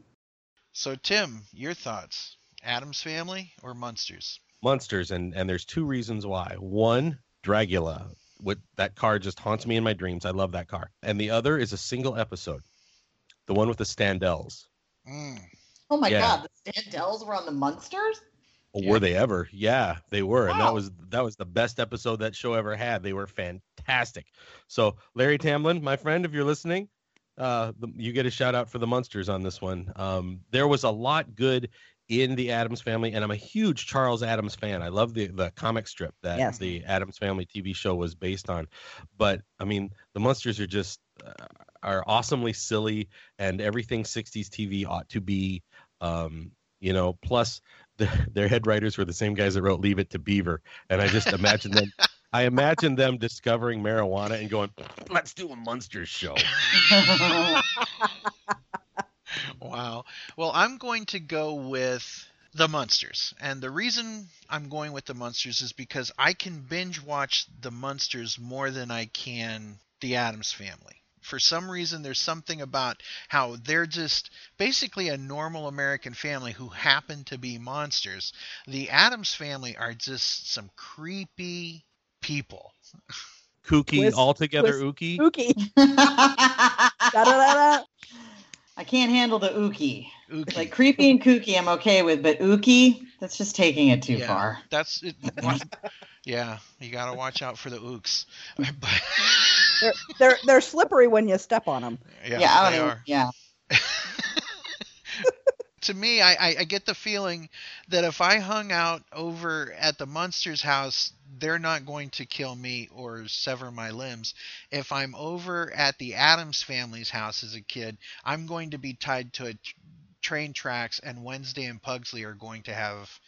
So Tim, your thoughts? Addams Family or Munsters? Monsters, and and there's two reasons why. One, Dragula. With that car just haunts me in my dreams. I love that car. And the other is a single episode, the one with the Standells. Oh my Yeah. god, the Standells were on the Munsters? Or Were they ever? Yeah, they were, and that was that was the best episode that show ever had. They were fantastic. So Larry Tamblyn, my friend, if you're listening, uh, the, you get a shout out for the Munsters on this one. Um, there was a lot good in the Addams Family, and I'm a huge Charles Addams fan. I love the the comic strip that Yes. the Addams Family TV show was based on. But I mean, the Munsters are just uh, are awesomely silly, and everything '60s TV ought to be. Um, you know, plus the, their head writers were the same guys that wrote Leave It to Beaver, and I just imagine them. I imagine them discovering marijuana and going, "Let's do a Munsters show." Wow. Well, I'm going to go with The Munsters. And the reason I'm going with the Munsters is because I can binge watch the Munsters more than I can the Addams family. For some reason, there's something about how they're just basically a normal American family who happen to be monsters. The Addams family are just some creepy people. Kooky, Twist- altogether twist- ooky. Ookie. Da-da-da-da. I can't handle the ookie. Ookie. Like creepy and kooky, I'm okay with, but ookie, that's just taking it too yeah, far. That's it. wa- yeah, you got to watch out for the ooks. But, They're, they're they're slippery when you step on them. yeah, Yeah, they don't are. Yeah. to me, I, I, I get the feeling that if I hung out over at the Munsters house, they're not going to kill me or sever my limbs. If I'm over at the Addams family's house as a kid, I'm going to be tied to a t- train tracks, and Wednesday and Pugsley are going to have.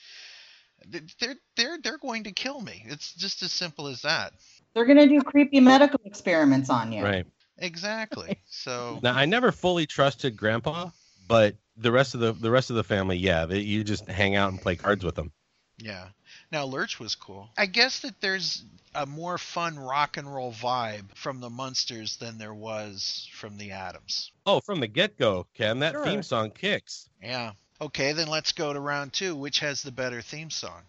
They're they're they're going to kill me. It's just as simple as that. They're gonna do creepy medical experiments on you. Right. Exactly. So Now I never fully trusted Grandpa, but the rest of the the rest of the family, yeah, they, you just hang out and play cards with them. Yeah. Now Lurch was cool. I guess that there's a more fun rock and roll vibe from the Munsters than there was from the Addams. Oh, from the get go, Ken, that Sure. theme song kicks. Yeah. Okay, then let's go to round two. Which has the better theme song?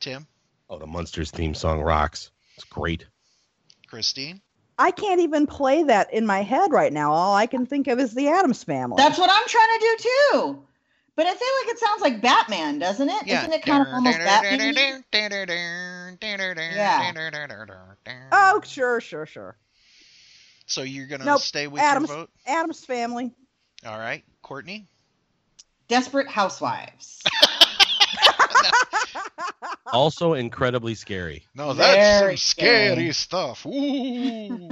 Tim? Oh, the Munsters theme song rocks. It's great. Christine? I can't even play that in my head right now. All I can think of is the Addams family. That's what I'm trying to do too. But I feel like it sounds like Batman, doesn't it? Yeah. Isn't it kind of almost Batman? Yeah. Oh, sure, sure, sure. So you're going to Nope. stay with Addams your vote? Addams family. All right. Courtney? Desperate Housewives. Also incredibly scary. No, that's Very some scary scary. stuff. Ooh.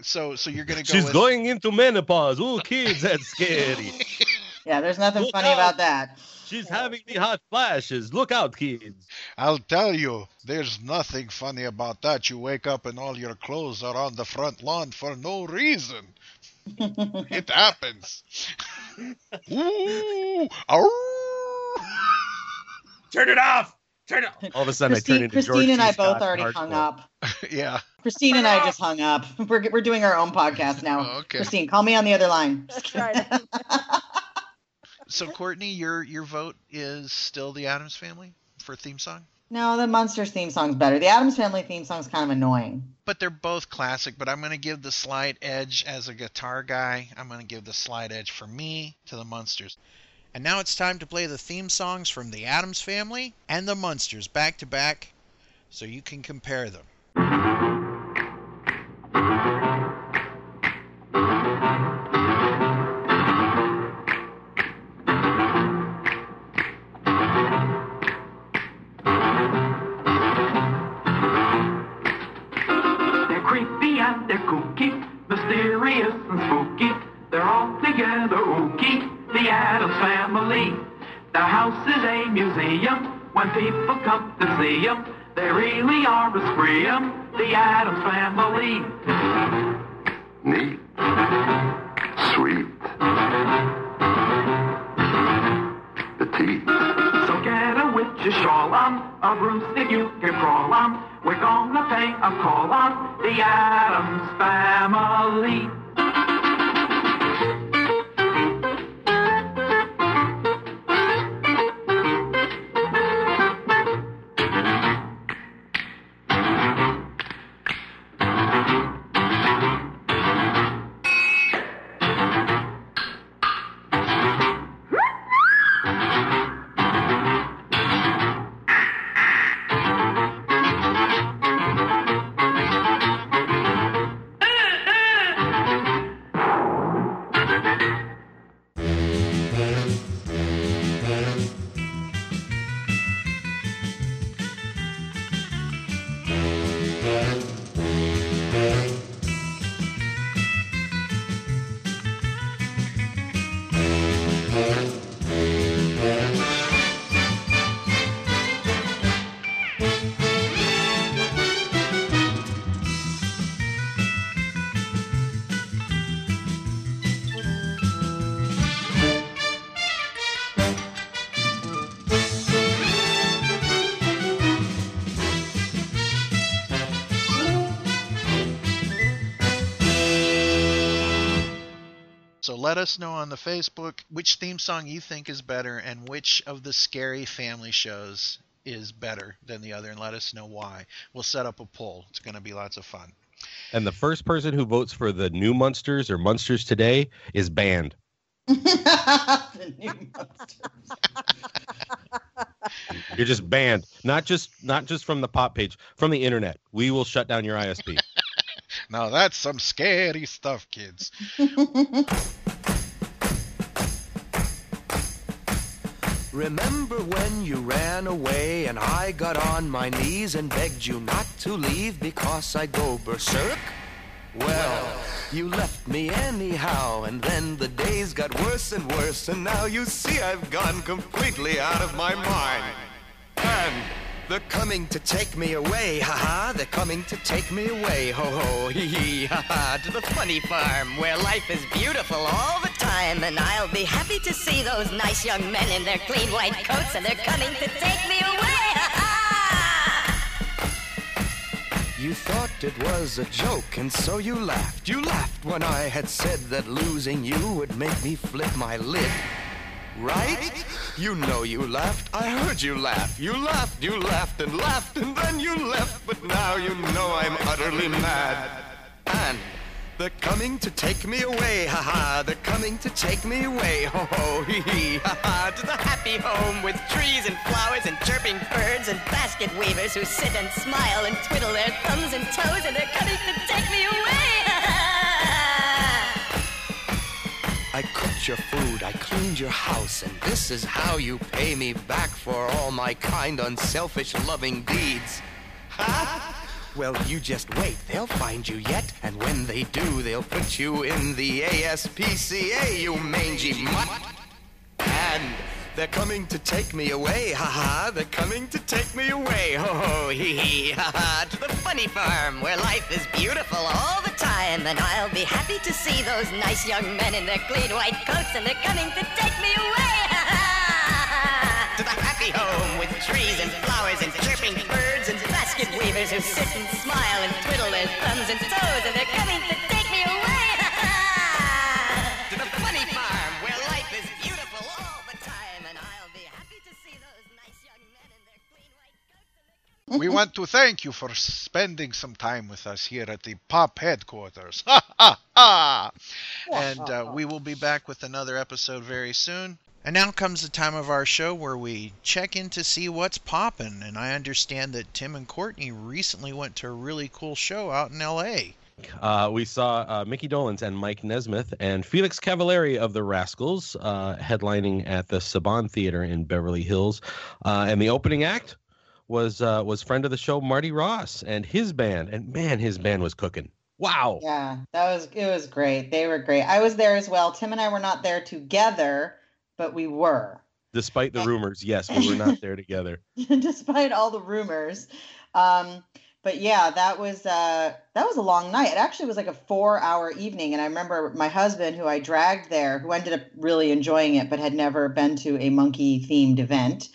so so you're going to go She's with going into menopause. Oh, kids, that's scary. yeah, there's nothing Look funny out. about that. She's having the hot flashes. Look out, kids. I'll tell you, there's nothing funny about that. You wake up and all your clothes are on the front lawn for no reason. It happens. Ooh. Turn it off. Turn it. All of a sudden, I Christine, turn into Christine George and I both already hardcore. hung up. yeah. Christine and I just hung up. We're, we're doing our own podcast now. Oh, okay. Christine, call me on the other line. That's right. So Courtney, your your vote is still the Addams Family for theme song, No, the Monsters theme song's better. The Addams Family theme song's kind of annoying. but they're both classic. But I'm going to give the slight edge as a guitar guy. I'm going to give the slight edge for me to the Monsters. And now it's time to play the theme songs from the Addams Family and the Munsters back to back, so you can compare them. They're all together ooky, the Addams family. Their house is a museum. When people come to see 'em, they really are a scream, the Addams family. Neat. Sweet. Petite. So get a witch's shawl on, a broomstick you can crawl on. We're gonna pay a call on the Addams family. Us know on the Facebook which theme song you think is better and which of the scary family shows is better than the other, and let us know why. We'll set up a poll. It's going to be lots of fun. And the first person who votes for the new Munsters or Munsters today is banned. the new monsters. You're just banned. Not just not just from the pop page, from the internet. We will shut down your ISP. Now that's some scary stuff, kids. Remember when you ran away and I got on my knees and begged you not to leave because I go berserk? Well, you left me anyhow, and then the days got worse and worse, and now you see I've gone completely out of my mind. And they're coming to take me away, haha, they're coming to take me away, ho ho, hee hee, haha, to the funny farm where life is beautiful all the time, and I'll be happy to see those nice young men in their clean white coats, and they're coming to take me away, ha You thought it was a joke, and so you laughed. You laughed when I had said that losing you would make me flip my lid. Right? You know you laughed. I heard you laugh. You laughed, you laughed and laughed, and then you left. But now you know I'm utterly mad. And they're coming to take me away, ha ha. They're coming to take me away, ho ho, hee hee, ha ha. To the happy home with trees and flowers and chirping birds and basket weavers who sit and smile and twiddle their thumbs and toes, and they're coming to take me away, ha ha. I your food, I cleaned your house, and this is how you pay me back for all my kind, unselfish, loving deeds. Huh? Well, you just wait. They'll find you yet, and when they do, they'll put you in the ASPCA, you mangy mutt. And they're coming to take me away, ha ha. They're coming to take me away, ho ho, hee hee, ha ha. To the funny farm where life is beautiful all the time, and I'll be happy to see those nice young men in their clean white coats, and they're coming to take me away, ha ha. To the happy home with trees and flowers and chirping birds and basket weavers who sit and smile and twiddle their thumbs and toes, and they're coming to we want to thank you for spending some time with us here at the Pop headquarters. Ha ha ha! And uh, we will be back with another episode very soon. And now comes the time of our show where we check in to see what's poppin'. And I understand that Tim and Courtney recently went to a really cool show out in L.A. Uh, we saw uh, Micky Dolenz and Mike Nesmith and Felix Cavaliere of the Rascals uh, headlining at the Saban Theater in Beverly Hills. Uh, and the opening act was uh, was friend of the show Marty Ross and his band. And man, his band was cooking. Wow. Yeah, that was it was great. They were great. I was there as well. Tim and I were not there together, but we were. Despite the rumors, yes, we were not there together. despite all the rumors. Um, but yeah, that was uh, that was a long night. It actually was like a four-hour evening, and I remember my husband, who I dragged there, who ended up really enjoying it, but had never been to a monkey-themed event.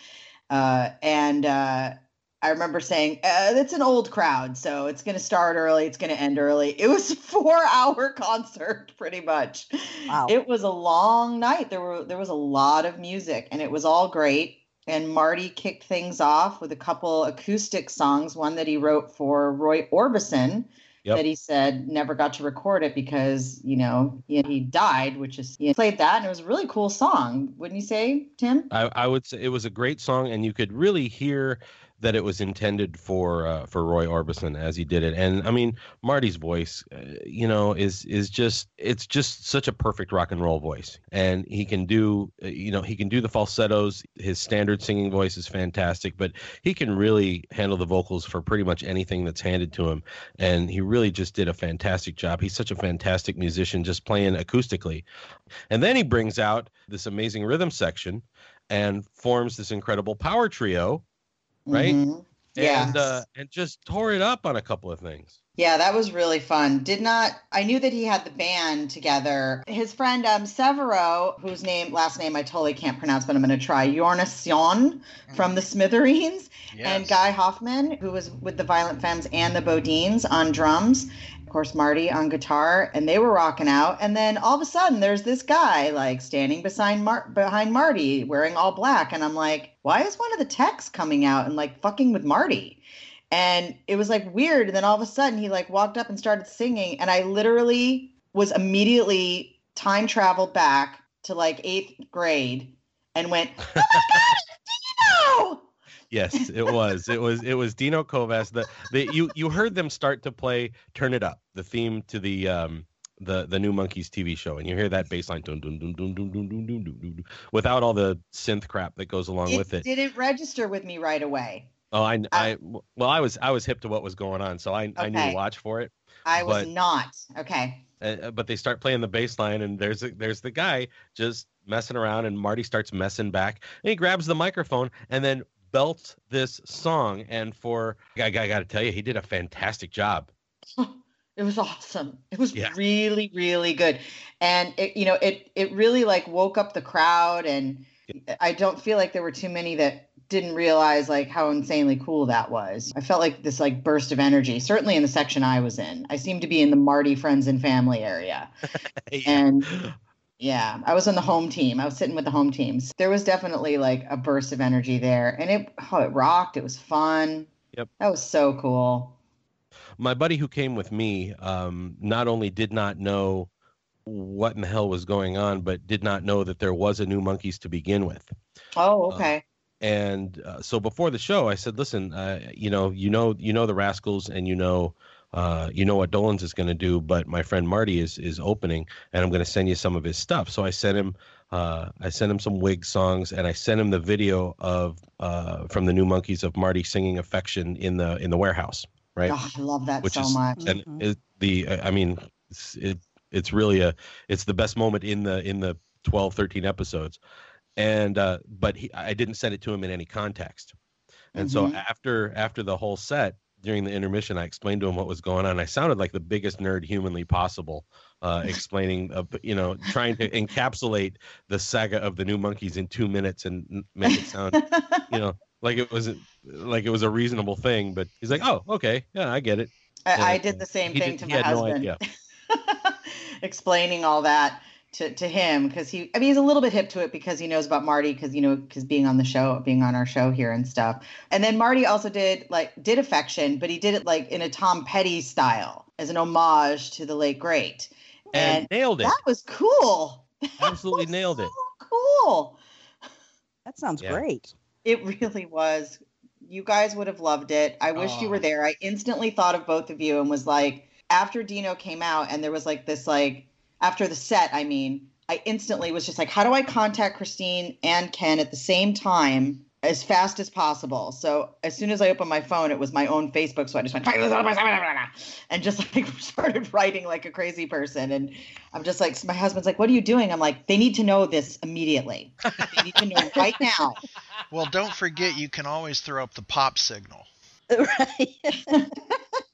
Uh, and uh, I remember saying, uh, "It's an old crowd, so it's going to start early, it's going to end early." It was a four-hour concert, pretty much. Wow. It was a long night. There were there was a lot of music, and it was all great. And Marty kicked things off with a couple acoustic songs. One that he wrote for Roy Orbison, Yep. that he said never got to record it because you know he, he died, which is he played that, and it was a really cool song. Wouldn't you say, Tim? I, I would say it was a great song, and you could really hear that it was intended for uh, for Roy Orbison as he did it. And I mean, Marty's voice, uh, you know, is is just it's just such a perfect rock and roll voice, and he can do uh, you know he can do the falsettos. His standard singing voice is fantastic, but he can really handle the vocals for pretty much anything that's handed to him, and he really just did a fantastic job. He's such a fantastic musician, just playing acoustically, and then he brings out this amazing rhythm section and forms this incredible power trio right? Mhm. Yes. And uh, and just tore it up on a couple of things. Yeah, that was really fun. Did not I knew that he had the band together. His friend um Severo, whose name last name I totally can't pronounce, but I'm gonna try, Yornacion from the Smithereens, and Guy Hoffman, who was with the Violent Femmes and the BoDeans on drums. Of course, Marty on guitar, and they were rocking out. And then all of a sudden, there's this guy like standing beside Mar- behind Marty, wearing all black, and I'm like, why is one of the techs coming out and like fucking with Marty? And it was like weird. And then all of a sudden, he like walked up and started singing, and I literally was immediately time traveled back to like eighth grade and went, oh my god, it's Dino! Yes, it was. It was. It was Dino Kovas. The, the you you heard them start to play "Turn It Up," the theme to the um the the New Monkees TV show, and you hear that bass line dun, dun, dun, dun, dun, dun, dun, dun, dun, without all the synth crap that goes along with it. didn't register with me right away. Oh, I, I well, I was I was hip to what was going on, so I I knew to watch for it. I was not. Okay. Uh, but they start playing the bass line, and there's a, there's the guy just messing around, and Marty starts messing back, and he grabs the microphone and then belts this song. And for I, I got to tell you, he did a fantastic job. It was awesome. It was Yeah. really, really good. And it, you know, it it really like woke up the crowd and I don't feel like there were too many that didn't realize like how insanely cool that was. I felt like this like burst of energy, certainly in the section I was in. I seemed to be in the Marty friends and family area. And yeah, I was on the home team. I was sitting with the home teams. There was definitely like a burst of energy there and it oh, it rocked. It was fun. Yep. That was so cool. My buddy who came with me um, not only did not know what in the hell was going on, but did not know that there was a new Monkees to begin with. Oh, okay. and uh, so before the show i said listen uh, you know you know you know the rascals and you know uh, you know what Dolenz is going to do, but my friend Marty is is opening, and I'm going to send you some of his stuff. So I sent him, uh, I sent him some Wig songs, and I sent him the video of uh, from the New Monkees of Marty singing "Affection" in the in the warehouse, right? Oh, I love that Which so is much. and it, the I mean, it's, it it's really a it's the best moment in the in the 12 13 episodes and uh but he, i didn't send it to him in any context and so Mhm. after after the whole set during the intermission i explained to him what was going on. I sounded like the biggest nerd humanly possible uh explaining uh, you know trying to encapsulate the saga of the new Monkees in two minutes and make it sound you know like it was like it was a reasonable thing but he's like oh okay. Yeah i get it. I, I did the same thing did- to my had no husband, explaining all that to, to him because he, I mean, he's a little bit hip to it because he knows about Marty because you know because being on the show, being on our show here and stuff. And then Marty also did like did affection, but he did it like in a Tom Petty style as an homage to the late great. and nailed it That was cool. absolutely nailed it Cool. That sounds Yeah. great. It really was. You guys would have loved it. I wish you Oh. were there. I instantly thought of both of you and was like, after Dino came out and there was like this like after the set, I mean, I instantly was just like, how do I contact Christine and Ken at the same time as fast as possible? So as soon as I opened my phone, it was my own Facebook. So I just went and just like started writing like a crazy person. And I'm just like, my husband's like, what are you doing? I'm like, they need to know this immediately. They need to know right now. Well, don't forget you can always throw up the pop signal. Well,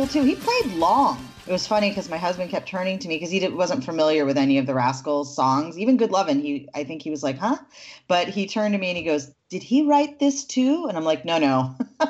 cool too. He played long. It was funny because my husband kept turning to me because he wasn't familiar with any of the Rascals songs, even "Good Lovin'." He, I think he was like, "Huh," but he turned to me and he goes, "Did he write this too?" And I'm like, "No, no,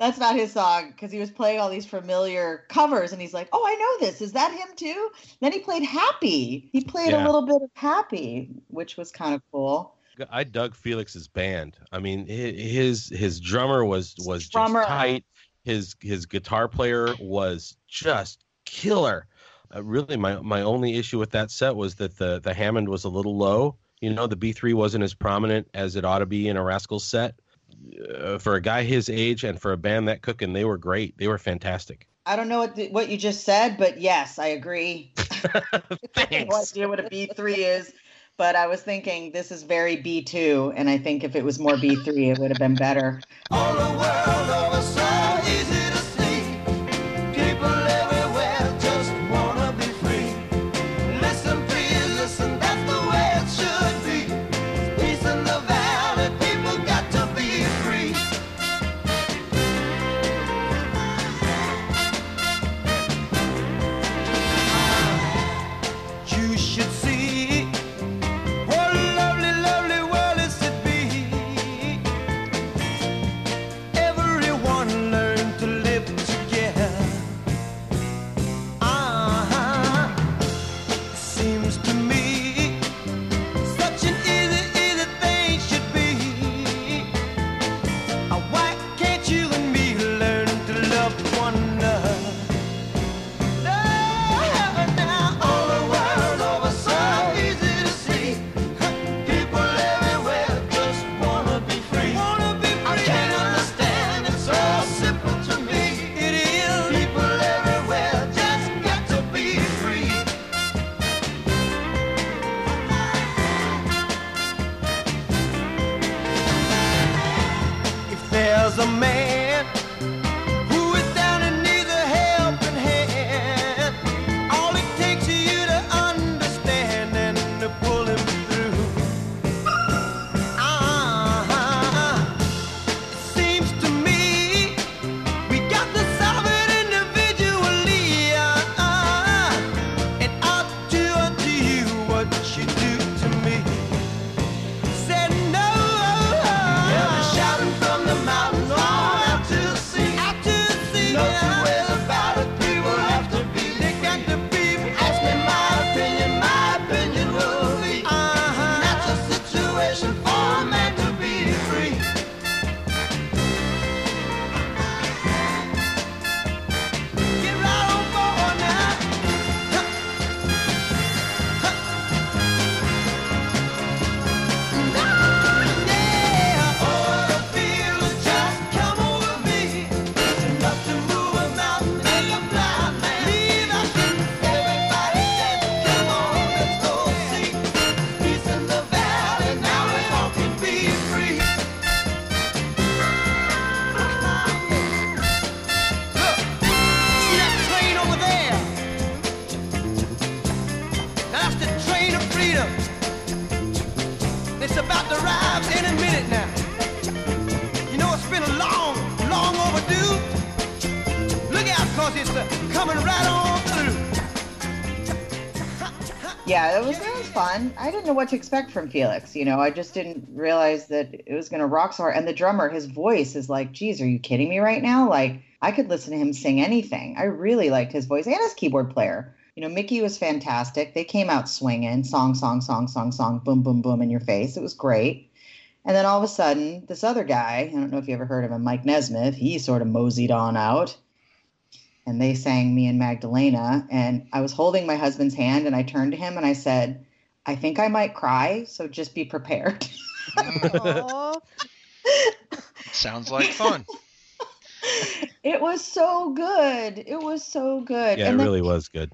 that's not his song." Because he was playing all these familiar covers, and he's like, "Oh, I know this. Is that him too?" Then he played "Happy." He played a little bit of "Happy," which was kind of cool. I dug Felix's band. I mean, his his drummer was was Drummer. just tight. His his guitar player was just killer. Uh, really, my my only issue with that set was that the the Hammond was a little low. You know, the B three wasn't as prominent as it ought to be in a Rascals set. Uh, for a guy his age and for a band that cooking, they were great. They were fantastic. I don't know what the, what you just said, but yes, I agree. I have no idea what a B three is, but I was thinking this is very B two, and I think if it was more B three, it would have been better. Fun. I didn't know what to expect from Felix. You know, I just didn't realize that it was going to rock so hard. And the drummer, his voice is like, "Geez, are you kidding me right now?" Like I could listen to him sing anything. I really liked his voice and his keyboard player. You know, Micky was fantastic. They came out swinging, song, song, song, song, song, boom, boom, boom in your face. It was great. And then all of a sudden, this other guy, I don't know if you ever heard of him, Mike Nesmith, he sort of moseyed on out. And they sang Me and Magdalena. And I was holding my husband's hand and I turned to him and I said, I think I might cry, so just be prepared. Sounds like fun. it was so good. It was so good. Yeah, it then, really was good.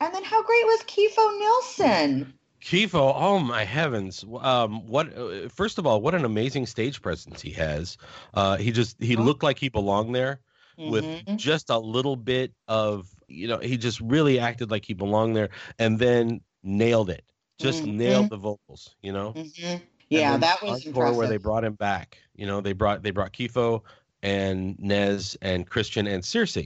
And then how great was Kiefo Nilsson? Kiefo, oh my heavens! Um, what? Uh, first of all, what an amazing stage presence he has. Uh, he just he looked like he belonged there with Mhm. just a little bit of you know he just really acted like he belonged there, and then nailed it. Just Mhm. nailed the vocals. You know. Mhm. Yeah, that was encore where they brought him back. You know, they brought they brought Kiefo and Nez and Christian and Circe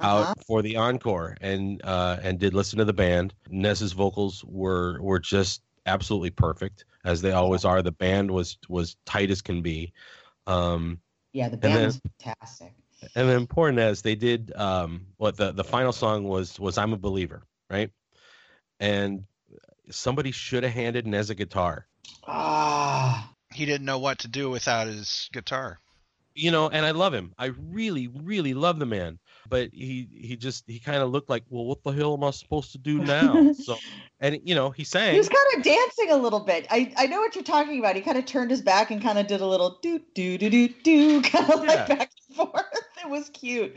out Uh-huh. for the encore and uh, and did listen to the band. Nez's vocals were were just absolutely perfect as they always are. The band was was tight as can be. Um, Yeah, the band then- was fantastic. and then poor Nez, they did um, what the the final song was was "I'm a Believer," right? And somebody should have handed Nez a guitar. Ah, He didn't know what to do without his guitar. you know and i love him i really really love the man but he he just he kind of looked like well what the hell am i supposed to do now so and you know he sang he was kind of dancing a little bit. I, I know what you're talking about. He kind of turned his back and kind of did a little do do do do do, kind of like Yeah. back and forth. It was cute.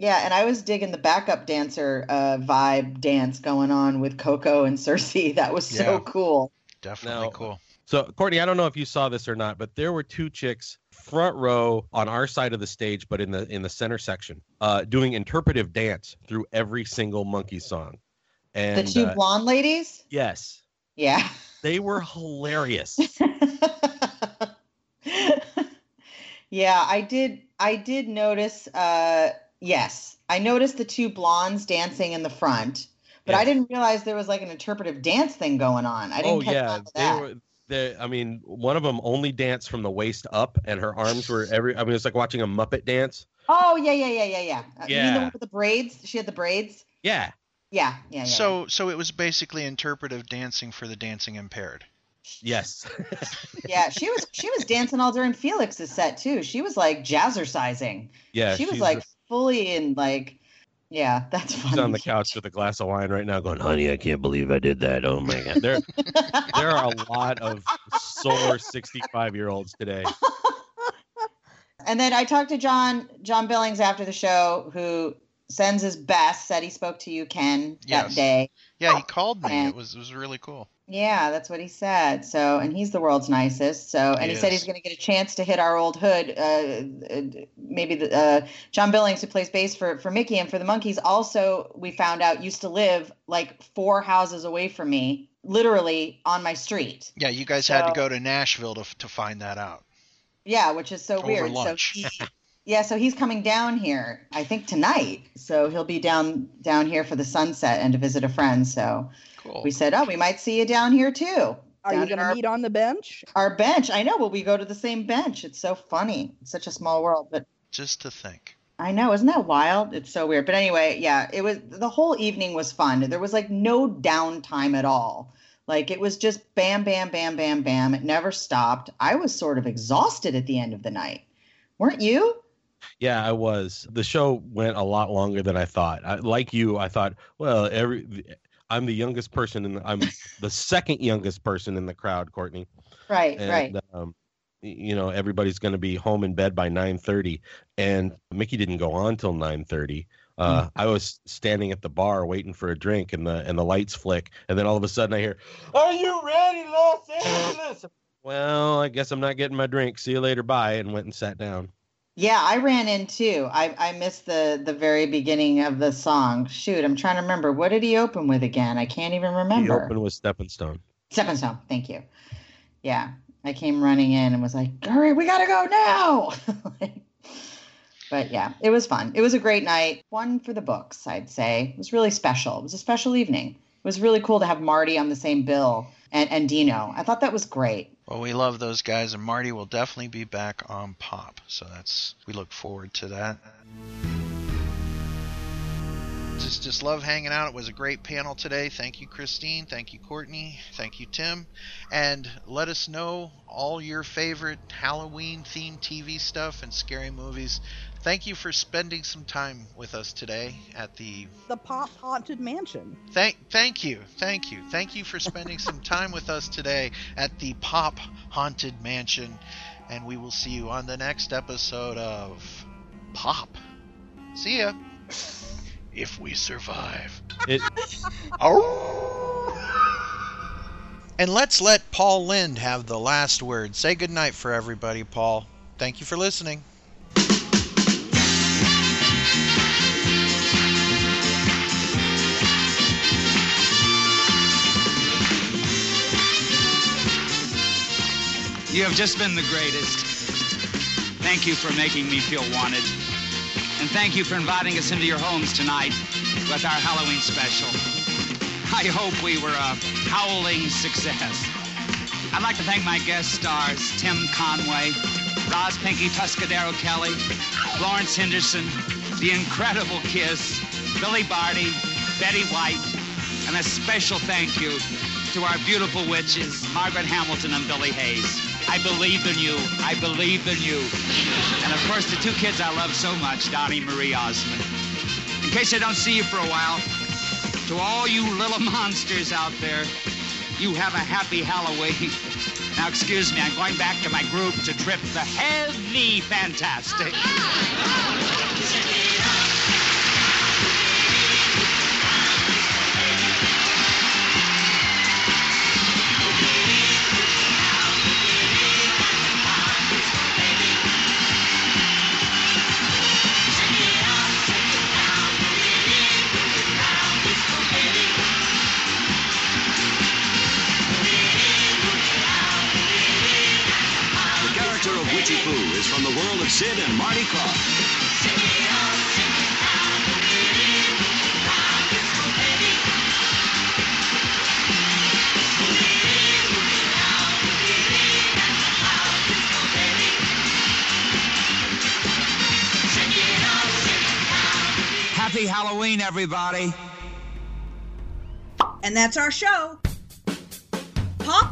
Yeah, and I was digging the backup dancer uh, vibe dance going on with Coco and Circe. That was so Yeah. cool. Definitely Now- cool. so courtney i don't know if you saw this or not but there were two chicks front row on our side of the stage but in the in the center section uh doing interpretive dance through every single Monkees song and the two uh, blonde ladies. yes Yeah. they were hilarious Yeah, I did. I did notice. Uh, yes, I noticed the two blondes dancing in the front, but I didn't realize there was like an interpretive dance thing going on. I didn't oh catch yeah on to they that. were they, I mean, one of them only danced from the waist up, and her arms were every. I mean, it's like watching a Muppet dance. Oh yeah, yeah, yeah, yeah, yeah. Uh, You mean the Yeah. one with the braids? She had the braids. Yeah, Yeah, yeah, yeah. So so it was basically interpretive dancing for the dancing impaired. yes, yeah, she was she was dancing all during Felix's set too. She was like jazzercising. yeah. she was like fully in like. Yeah, that's She's funny. on the couch with a glass of wine right now, going, "Honey, I can't believe I did that. Oh my god." There, there are a lot of sore sixty-five-year-olds today. And then I talked to John John Billings after the show, who sends his best. Said he spoke to you, Ken, that day. Yeah, he called me. And- It was it was really cool. Yeah, that's what he said. So, and he's the world's nicest. So, and He he, said he's going to get a chance to hit our old hood. Uh, uh, maybe the uh, John Billings, who plays bass for for Micky and for the Monkees, also we found out used to live like four houses away from me, literally on my street. Yeah, you guys had to go to Nashville to to find that out. Yeah, which is so Over weird. lunch. So he, yeah, so he's coming down here, I think tonight. So he'll be down down here for the sunset and to visit a friend. So Cool. we said, oh, we might see you down here too. Are Down you going to our- meet on the bench? Our bench. I know, but we go to the same bench. It's so funny. It's such a small world, but Just to think. I know, isn't that wild? It's so weird. But anyway, yeah, it was the whole evening was fun. There was like no downtime at all. Like it was just bam, bam, bam, bam, bam. It never stopped. I was sort of exhausted at the end of the night. Weren't you? Yeah, I was. The show went a lot longer than I thought. I, like you, I thought, well, every I'm the youngest person in the, I'm the second youngest person in the crowd, Courtney. Right, and, right. Um, you know, everybody's going to be home in bed by 9:30, and Micky didn't go on till 9:30. Uh, I was standing at the bar waiting for a drink, and the and the lights flick, and then all of a sudden I hear, "Are you ready, Los Angeles?" Well, I guess I'm not getting my drink. See you later. Bye, and went and sat down. Yeah, I ran in too. I, I missed the the very beginning of the song. Shoot, I'm trying to remember. What did he open with again? I can't even remember. He opened with Stepping Stone. Stepping Stone. Thank you. Yeah, I came running in and was like, "Hurry, we gotta go now!" but yeah, it was fun. It was a great night. One for the books, I'd say. It was really special. It was a special evening. It was really cool to have Marty on the same bill and and Dino. I thought that was great. Well, we love those guys, and Marty will definitely be back on Pop. So that's we look forward to that. Just just love hanging out. It was a great panel today. Thank you, Christine. Thank you, Courtney. Thank you, Tim. And let us know all your favorite Halloween themed TV stuff and scary movies. Thank you for spending some time with us today at the The Pop Haunted Mansion. Thank, thank you, thank you, thank you for spending some time with us today at the Pop Haunted Mansion, and we will see you on the next episode of Pop. See ya. If we survive. It, And let's let Paul Lynde have the last word. Say goodnight for everybody, Paul. Thank you for listening. You have just been the greatest. Thank you for making me feel wanted. And thank you for inviting us into your homes tonight with our Halloween special. I hope we were a howling success. I'd like to thank my guest stars, Tim Conway, Roz Pinky Tuscadero Kelly, Florence Henderson, The Incredible Kiss, Billy Barty, Betty White, and a special thank you to our beautiful witches, Margaret Hamilton and Billie Hayes. I believe in you. I believe in you. And of course, the two kids I love so much, Donny Marie Osmond. In case I don't see you for a while, to all you little monsters out there, you have a happy Halloween. Now, excuse me, I'm going back to my group to trip the heavy fantastic. Oh, the world of Sid and Marty Krofft. Happy Halloween, everybody. And that's our show.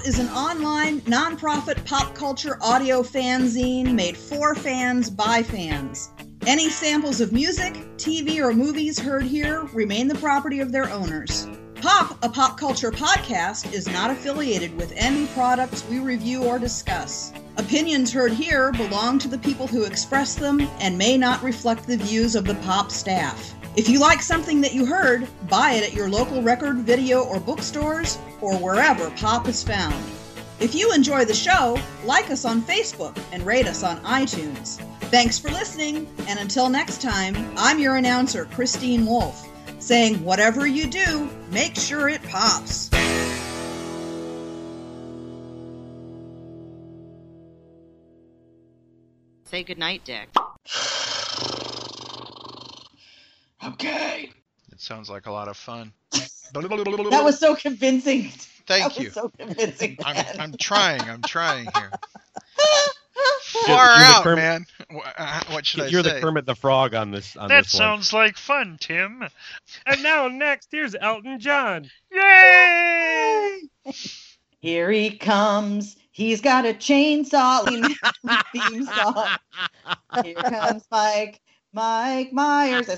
Is an online, nonprofit pop culture audio fanzine made for fans by fans. Any samples of music, TV, or movies heard here remain the property of their owners. Pop, a pop culture podcast, is not affiliated with any products we review or discuss. Opinions heard here belong to the people who express them and may not reflect the views of the Pop staff. If you like something that you heard, buy it at your local record, video, or bookstores, or wherever pop is found. If you enjoy the show, like us on Facebook and rate us on iTunes. Thanks for listening, and until next time, I'm your announcer, Christine Wolf, saying whatever you do, make sure it pops. Say goodnight, Dick. Okay. It sounds like a lot of fun. That was so convincing. Thank That was you. so convincing. I'm. I'm trying. I'm trying here. You're- Far you're the out, Kermit- man. Uh, What should I You're say? the Kermit the Frog on this on That this one. sounds like fun, Tim. And now next, here's Elton John. Yay! Here he comes. He's got a chainsaw theme song. Here comes Mike. Mike Myers.